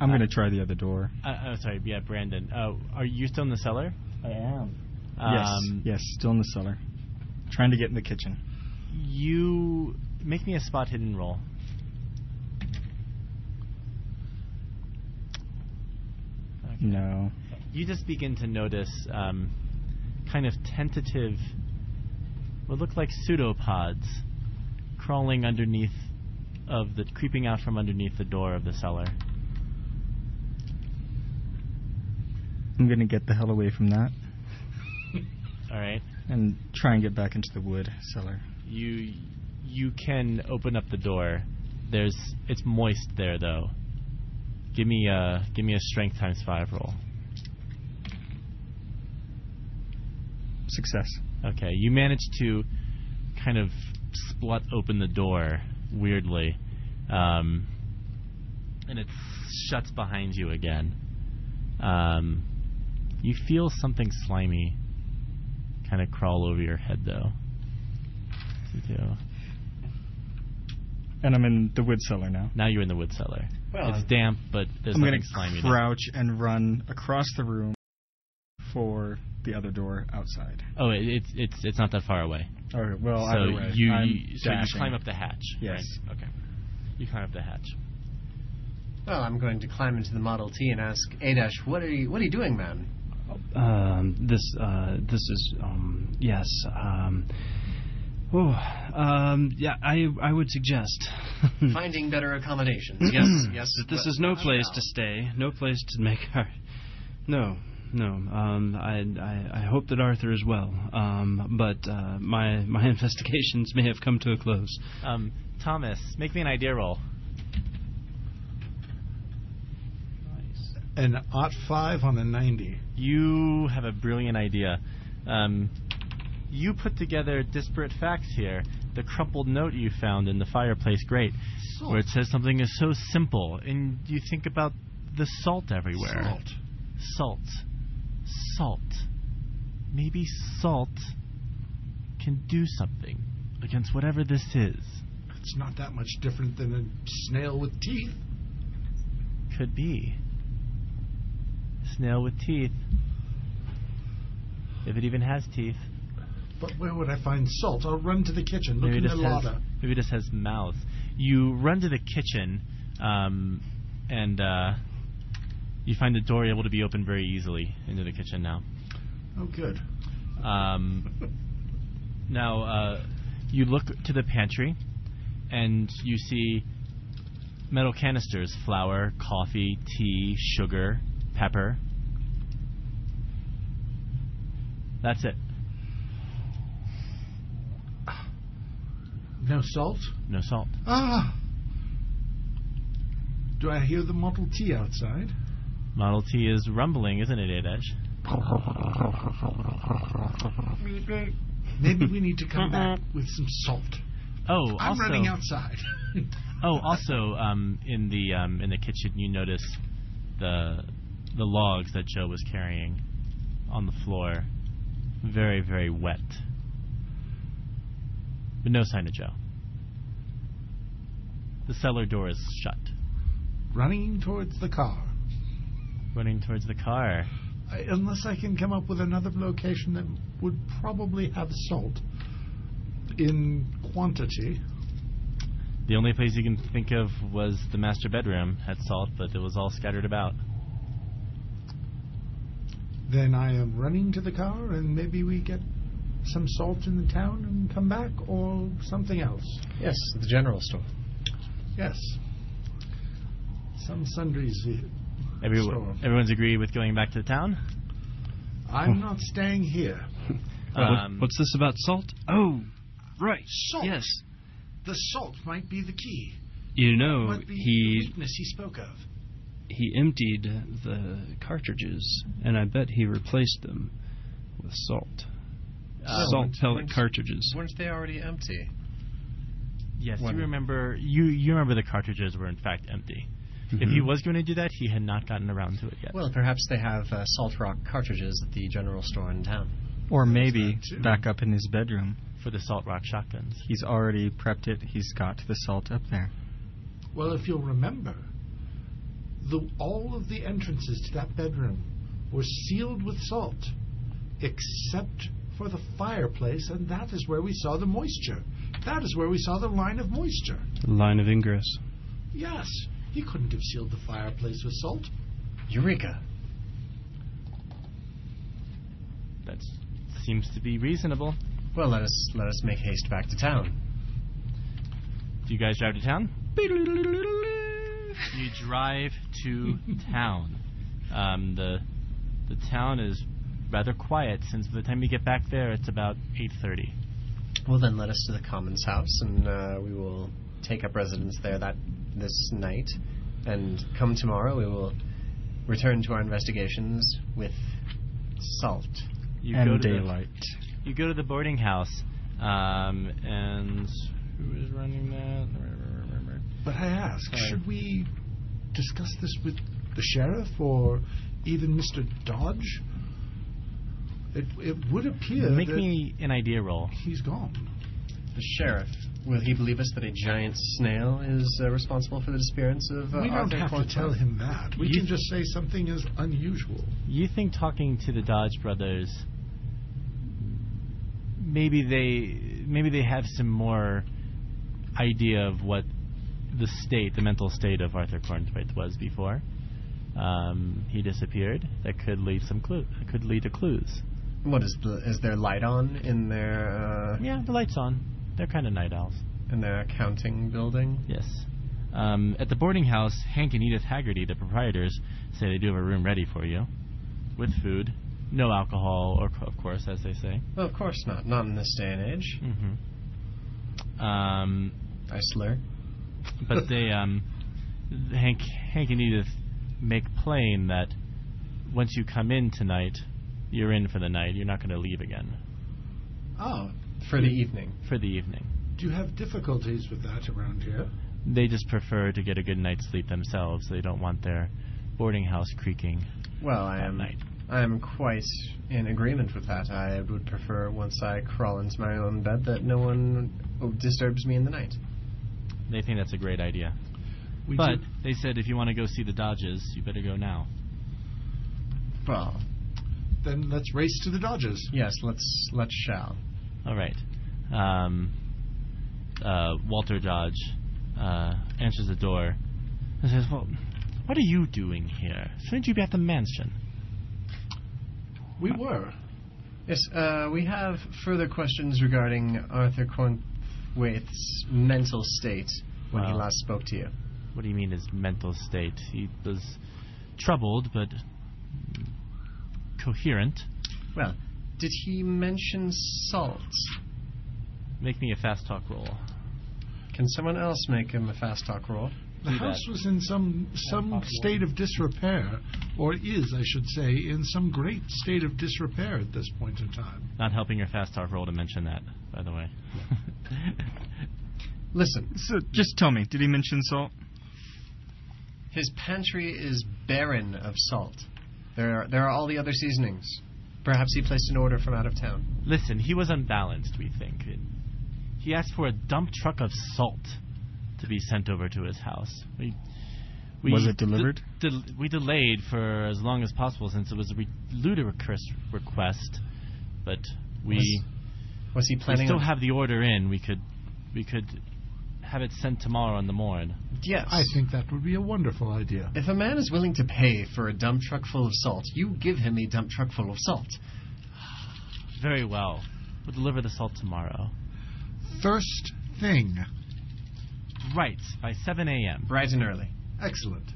I'm gonna try the other door. Uh, oh, sorry. Yeah, Brandon. Oh, are you still in the cellar? I am. Um, yes, yes, still in the cellar. Trying to get in the kitchen. You make me a spot hidden roll. Okay. No. You just begin to notice um, kind of tentative, what look like pseudopods crawling underneath of the, creeping out from underneath the door of the cellar. I'm gonna get the hell away from that All right. and try and get back into the wood cellar. You you can open up the door. There's it's moist there though. Give me a give me a strength times five roll. Success. Okay, you manage to kind of splut open the door weirdly, um, and it shuts behind you again. Um, you feel something slimy kind of crawl over your head, though. You do. And I'm in the wood cellar now. Now you're in the wood cellar. Well, it's damp, but there's I'm nothing going slimy. to there. crouch and run across the room for the other door outside. Oh, it, it's it's it's not that far away. Or well, so either way, you, I'm you so you climb up the hatch. Yes. right? Okay. You climb up the hatch. Well, I'm going to climb into the Model T and ask Adesh, what are you, what are you doing, man? Um, this uh, this is um, yes. Um, oh, um, yeah. I I would suggest Finding better accommodations. Yes, yes. that this but is no place to stay. No place to make our. No, no. Um, I, I I hope that Arthur is well. Um, but uh, my my investigations may have come to a close. Um, Thomas, make me an idea roll. An ot five on a ninety. You have a brilliant idea. Um, you put together disparate facts here. The crumpled note you found in the fireplace grate, Salt. where it says something is so simple, and you think about the salt everywhere. Salt. Salt. Salt. Maybe salt can do something against whatever this is. It's not that much different than a snail with teeth. Could be. Snail with teeth. If it even has teeth. But where would I find salt? I'll run to the kitchen. Look Maybe in the just has, larder. maybe it just has mouth. You run to the kitchen, um, and uh, you find the door able to be opened very easily into the kitchen now. Oh, good. Um, now uh, you look to the pantry, and you see metal canisters: flour, coffee, tea, sugar, pepper. That's it. No salt? No salt. Ah! Do I hear the Model T outside? Model T is rumbling, isn't it, Adesh? Maybe we need to come back with some salt. Oh, I'm also, running outside. Oh, also, um, in the um, in the kitchen, you notice the the logs that Joe was carrying on the floor, very very wet, but no sign of Joe. The cellar door is shut. running towards the car. Running towards the car. I, unless I can come up with another location that would probably have salt in quantity. The only place you can think of was the master bedroom had salt, but it was all scattered about. Then I am running to the car, and maybe we get some salt in the town and come back, or something else. Yes, the general store. Yes. Some sundries. Every, Sure. Everyone's agreed with going back to the town. I'm not staying here. What- Um, what's this about salt? Oh, right. Salt. Yes. The salt might be the key. You know, might be the weakness he spoke of. He emptied the cartridges, and I bet he replaced them with salt. Uh, salt weren't- pellet weren't- cartridges. Weren't they already empty? Yes, When- you remember. You you remember the cartridges were in fact empty. If he Mhm. was going to do that, he had not gotten around to it yet. Well, perhaps they have uh, salt rock cartridges at the general store in town. Or There's maybe back up in his bedroom. for the salt rock shotguns. He's already prepped it. He's got the salt up there. Well, if you'll remember, the, all of the entrances to that bedroom were sealed with salt, except for the fireplace, and that is where we saw the moisture. That is where we saw the line of moisture. Line of ingress. Yes, he couldn't have sealed the fireplace with salt. Eureka! That seems to be reasonable. Well, let us let us make haste back to town. Do you guys drive to town? You drive to town. Um, the the town is rather quiet since by the time you get back there, it's about eight thirty. Well, then let us to the Commons House, and uh, we will take up residence there that this night. And come tomorrow, we will return to our investigations with salt. You go and to the- daylight. you go to the boarding house, um, and who is running that? But I ask, Sorry. should we discuss this with the sheriff or even Mr. Dodge? It, it would appear Make that me an idea roll. he's gone. The sheriff, will he believe us that a giant snail is uh, responsible for the disappearance of uh, we don't Arthur have to tell him that. We You- can just say something is unusual. You think talking to the Dodge brothers, maybe they maybe they have some more idea of what the state, the mental state of Arthur Cornthwaite was before um, he disappeared. That could lead some clue. Could lead to clues. What is the, is there light on in their uh, Yeah, the lights on. They're kind of night owls. in their accounting building? Yes. Um, at the boarding house, Hank and Edith Haggerty, the proprietors, say they do have a room ready for you, with food, no alcohol, or of course, as they say. Well, of course not. Not in this day and age. Mm-hmm. Um, I slur. But they, um, Hank, Hank and Edith make plain that once you come in tonight, you're in for the night. You're not going to leave again Oh, for the evening. for the evening. Do you have difficulties with that around here? They just prefer to get a good night's sleep themselves. They don't want their boarding house creaking Well, I am. night. I am quite in agreement with that. I would prefer once I crawl into my own bed that no one disturbs me in the night. They think that's a great idea. We But do- they said if you want to go see the Dodges, you better go now. Well, then let's race to the Dodgers. yes. Let's let's shall. All right. Um, uh, Walter Dodge uh, answers the door and says, "Well, what are you doing here? Shouldn't you be at the mansion?" We were. Yes. Uh, we have further questions regarding Arthur Cornthwaite's mental state when he Wow. last spoke to you. What do you mean his mental state? He was troubled, but coherent. Well, did he mention salt? Make me a fast talk roll. Can someone else make him a fast talk roll? The Do house that. was in some some state of disrepair, or is, I should say, in some great state of disrepair at this point in time. Not helping your fast talk roll to mention that, by the way. Listen, So, just tell me, did he mention salt? his pantry is barren of salt. There are, there are all the other seasonings. Perhaps he placed an order from out of town. Listen, he was unbalanced, we think. He asked for a dump truck of salt to be sent over to his house. We, we Was it delivered? de- del- we delayed for as long as possible since it was a re- ludicrous request, but we, Was- Was he we still on... have the order in. We could we could have it sent tomorrow in the morning. Yes. I think that would be a wonderful idea. If a man is willing to pay for a dump truck full of salt, you give him a dump truck full of salt. Very well. We'll deliver the salt tomorrow. First thing. Right, by 7 a.m. Bright and early. Excellent.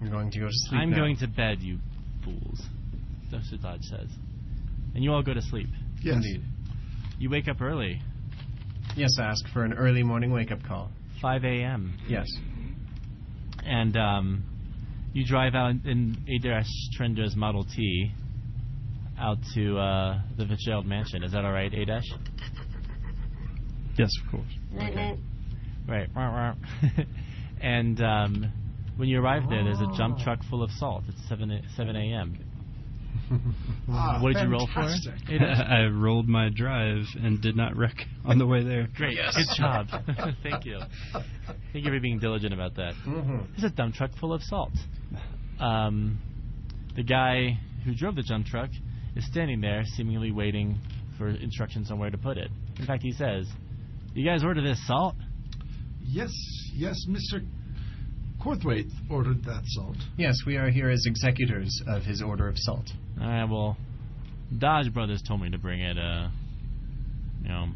I'm going to go to sleep I'm now. going to bed, you fools. That's what Dodge says. And you all go to sleep. Yes. Indeed. You wake up early, Yes, ask for an early morning wake-up call. 5 a.m. Yes. And um, you drive out in Adesh Trendra's Model T out to uh, the Fitzgerald Mansion. Is that all right, Adesh? Yes, of course. Right. Right. And um, when you arrive there, there's a jump truck full of salt. It's 7 a- 7 a.m. Ah, what did you roll for? I rolled my drive and did not wreck on the way there. Great. Good job. Thank you. Thank you for being diligent about that. Mm-hmm. There's a dump truck full of salt. Um, the guy who drove the dump truck is standing there, seemingly waiting for instructions on where to put it. In fact, he says, "You guys order this salt?" Yes, yes, Mr. Cornthwaite ordered that salt. Yes, we are here as executors of his order of salt. All right. Well, Dodge Brothers told me to bring it. Uh, you know,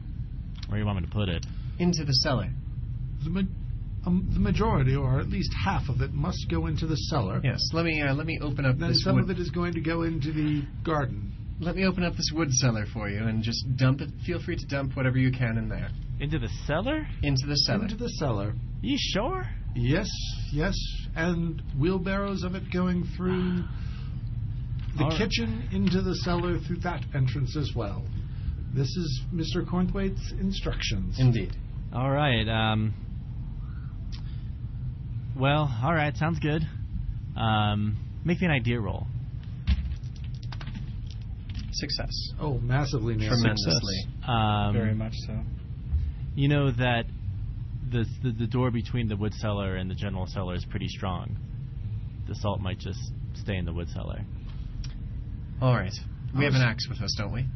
where do you want me to put it? Into the cellar. The, ma- um, the majority, or at least half of it, must go into the cellar. Yes, let me uh, let me open up Then this some wood. of it is going to go into the garden. let me open up this wood cellar for you and just dump it. Feel free to dump whatever you can in there Into the cellar? into the cellar. Into the cellar. You sure? Yes, yes, and wheelbarrows of it going through the All right. kitchen into the cellar through that entrance as well. This is Mr. Cornthwaite's instructions. Indeed. All right. Um. Well, all right. Sounds good. Um, make me an idea roll. Success. oh, massively nasty. Tremendously. Um, Very much so. You know that the, the the door between the wood cellar and the general cellar is pretty strong. The salt might just stay in the wood cellar. All right. We have an axe with us, don't we?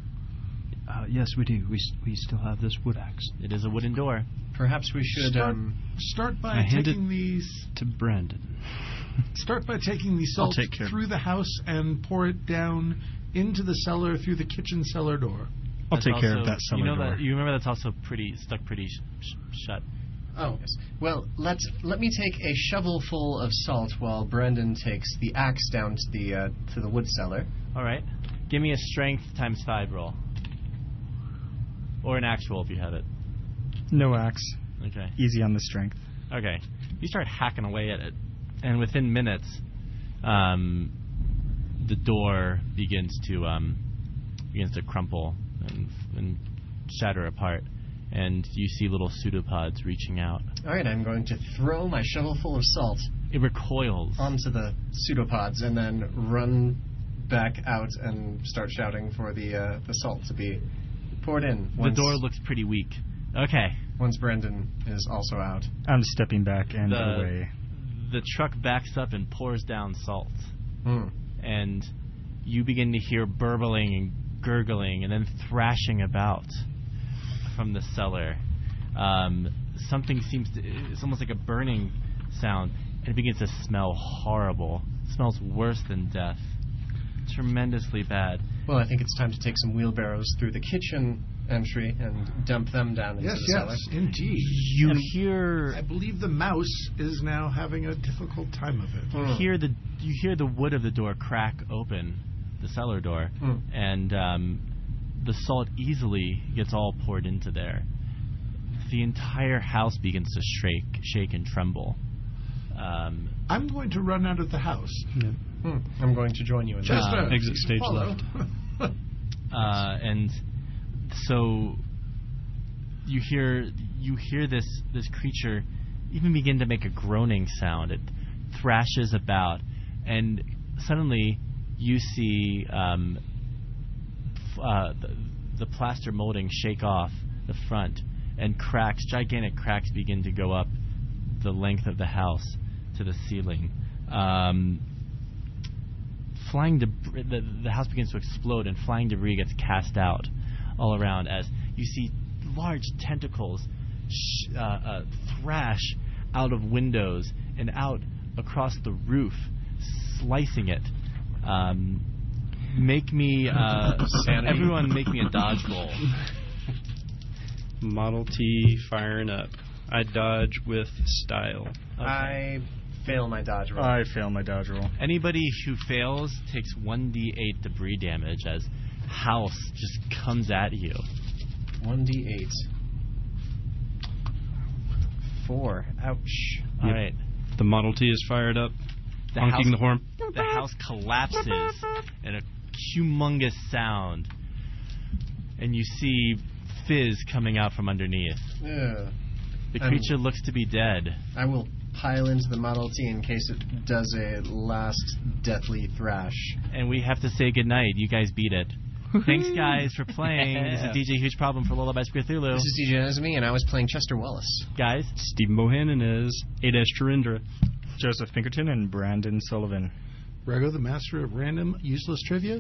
Uh, yes, we do. We, s- we still have this wood axe. It is a wooden door. Perhaps we should. Start, Um, start by I hand taking it- these. To Brandon. Start by taking the I'll salt take care of through the house and pour it down into the cellar through the kitchen cellar door. I'll That's take care of also- that cellar You know door. that you remember that's also pretty stuck pretty sh- sh- shut. oh, yes. Well, let let me take a shovel full of salt while Brandon takes the axe down to the uh, to the wood cellar. All right. Give me a strength times five roll, or an actual if you have it. no axe. Okay. Easy on the strength. Okay. You start hacking away at it, and within minutes, um, the door begins to um, begins to crumple and, and shatter apart, and you see little pseudopods reaching out. All right, I'm going to throw my shovel full of salt It recoils. onto the pseudopods and then run back out and start shouting for the uh, the salt to be poured in. the door looks pretty weak. Okay. once Brendan is also out. I'm stepping back and The- away. The truck backs up and pours down salt. Hmm. and you begin to hear burbling and gurgling and then thrashing about from the cellar. Um, something seems to, it's almost like a burning sound, and it begins to smell horrible. It smells worse than death. Tremendously bad. Well, I think it's time to take some wheelbarrows through the kitchen entry and dump them down into Yes, the cellar. yes, indeed. You And hear I believe the mouse is now having a difficult time of it. Hmm. hear the you hear the wood of the door crack open, the cellar door, Hmm. and um, the salt easily gets all poured into there. The entire house begins to shake, shake and tremble. Um, I'm going to run out of the house. Hmm. I'm going to join you in that. Chester, exit stage follow. left. uh, and so you hear you hear this this creature even begin to make a groaning sound. It thrashes about, and suddenly you see um, f- uh, the, the plaster molding shake off the front, and cracks, gigantic cracks, begin to go up the length of the house to the ceiling. Um, flying debris, the, the house begins to explode and flying debris gets cast out all around as you see large tentacles sh- uh, uh, thrash out of windows and out across the roof, slicing it. Um, make me, uh, everyone, make me a dodge roll. Model T firing up. I dodge with style. I fail my dodge roll. I fail my dodge roll. Anybody who fails takes 1d8 debris damage as house just comes at you. 1d8. Four. Ouch. All Yep. right. The Model T is fired up, The honking house, the horn. the house collapses in a humongous sound, and you see fizz coming out from underneath. Ugh. The Um, creature looks to be dead. I will pile into the Model T in case it does a last deathly thrash. And we have to say goodnight. You guys beat it. Thanks, guys, for playing. This is DJ Huge Problem for Lullabies for Cthulhu. This is DJ Nezmi, and I was playing Chester Wallace. guys, Stephen Bohannon is Adesh Charindra. Joseph Pinkerton and Brandon Sullivan. Rego, the master of random, useless trivia.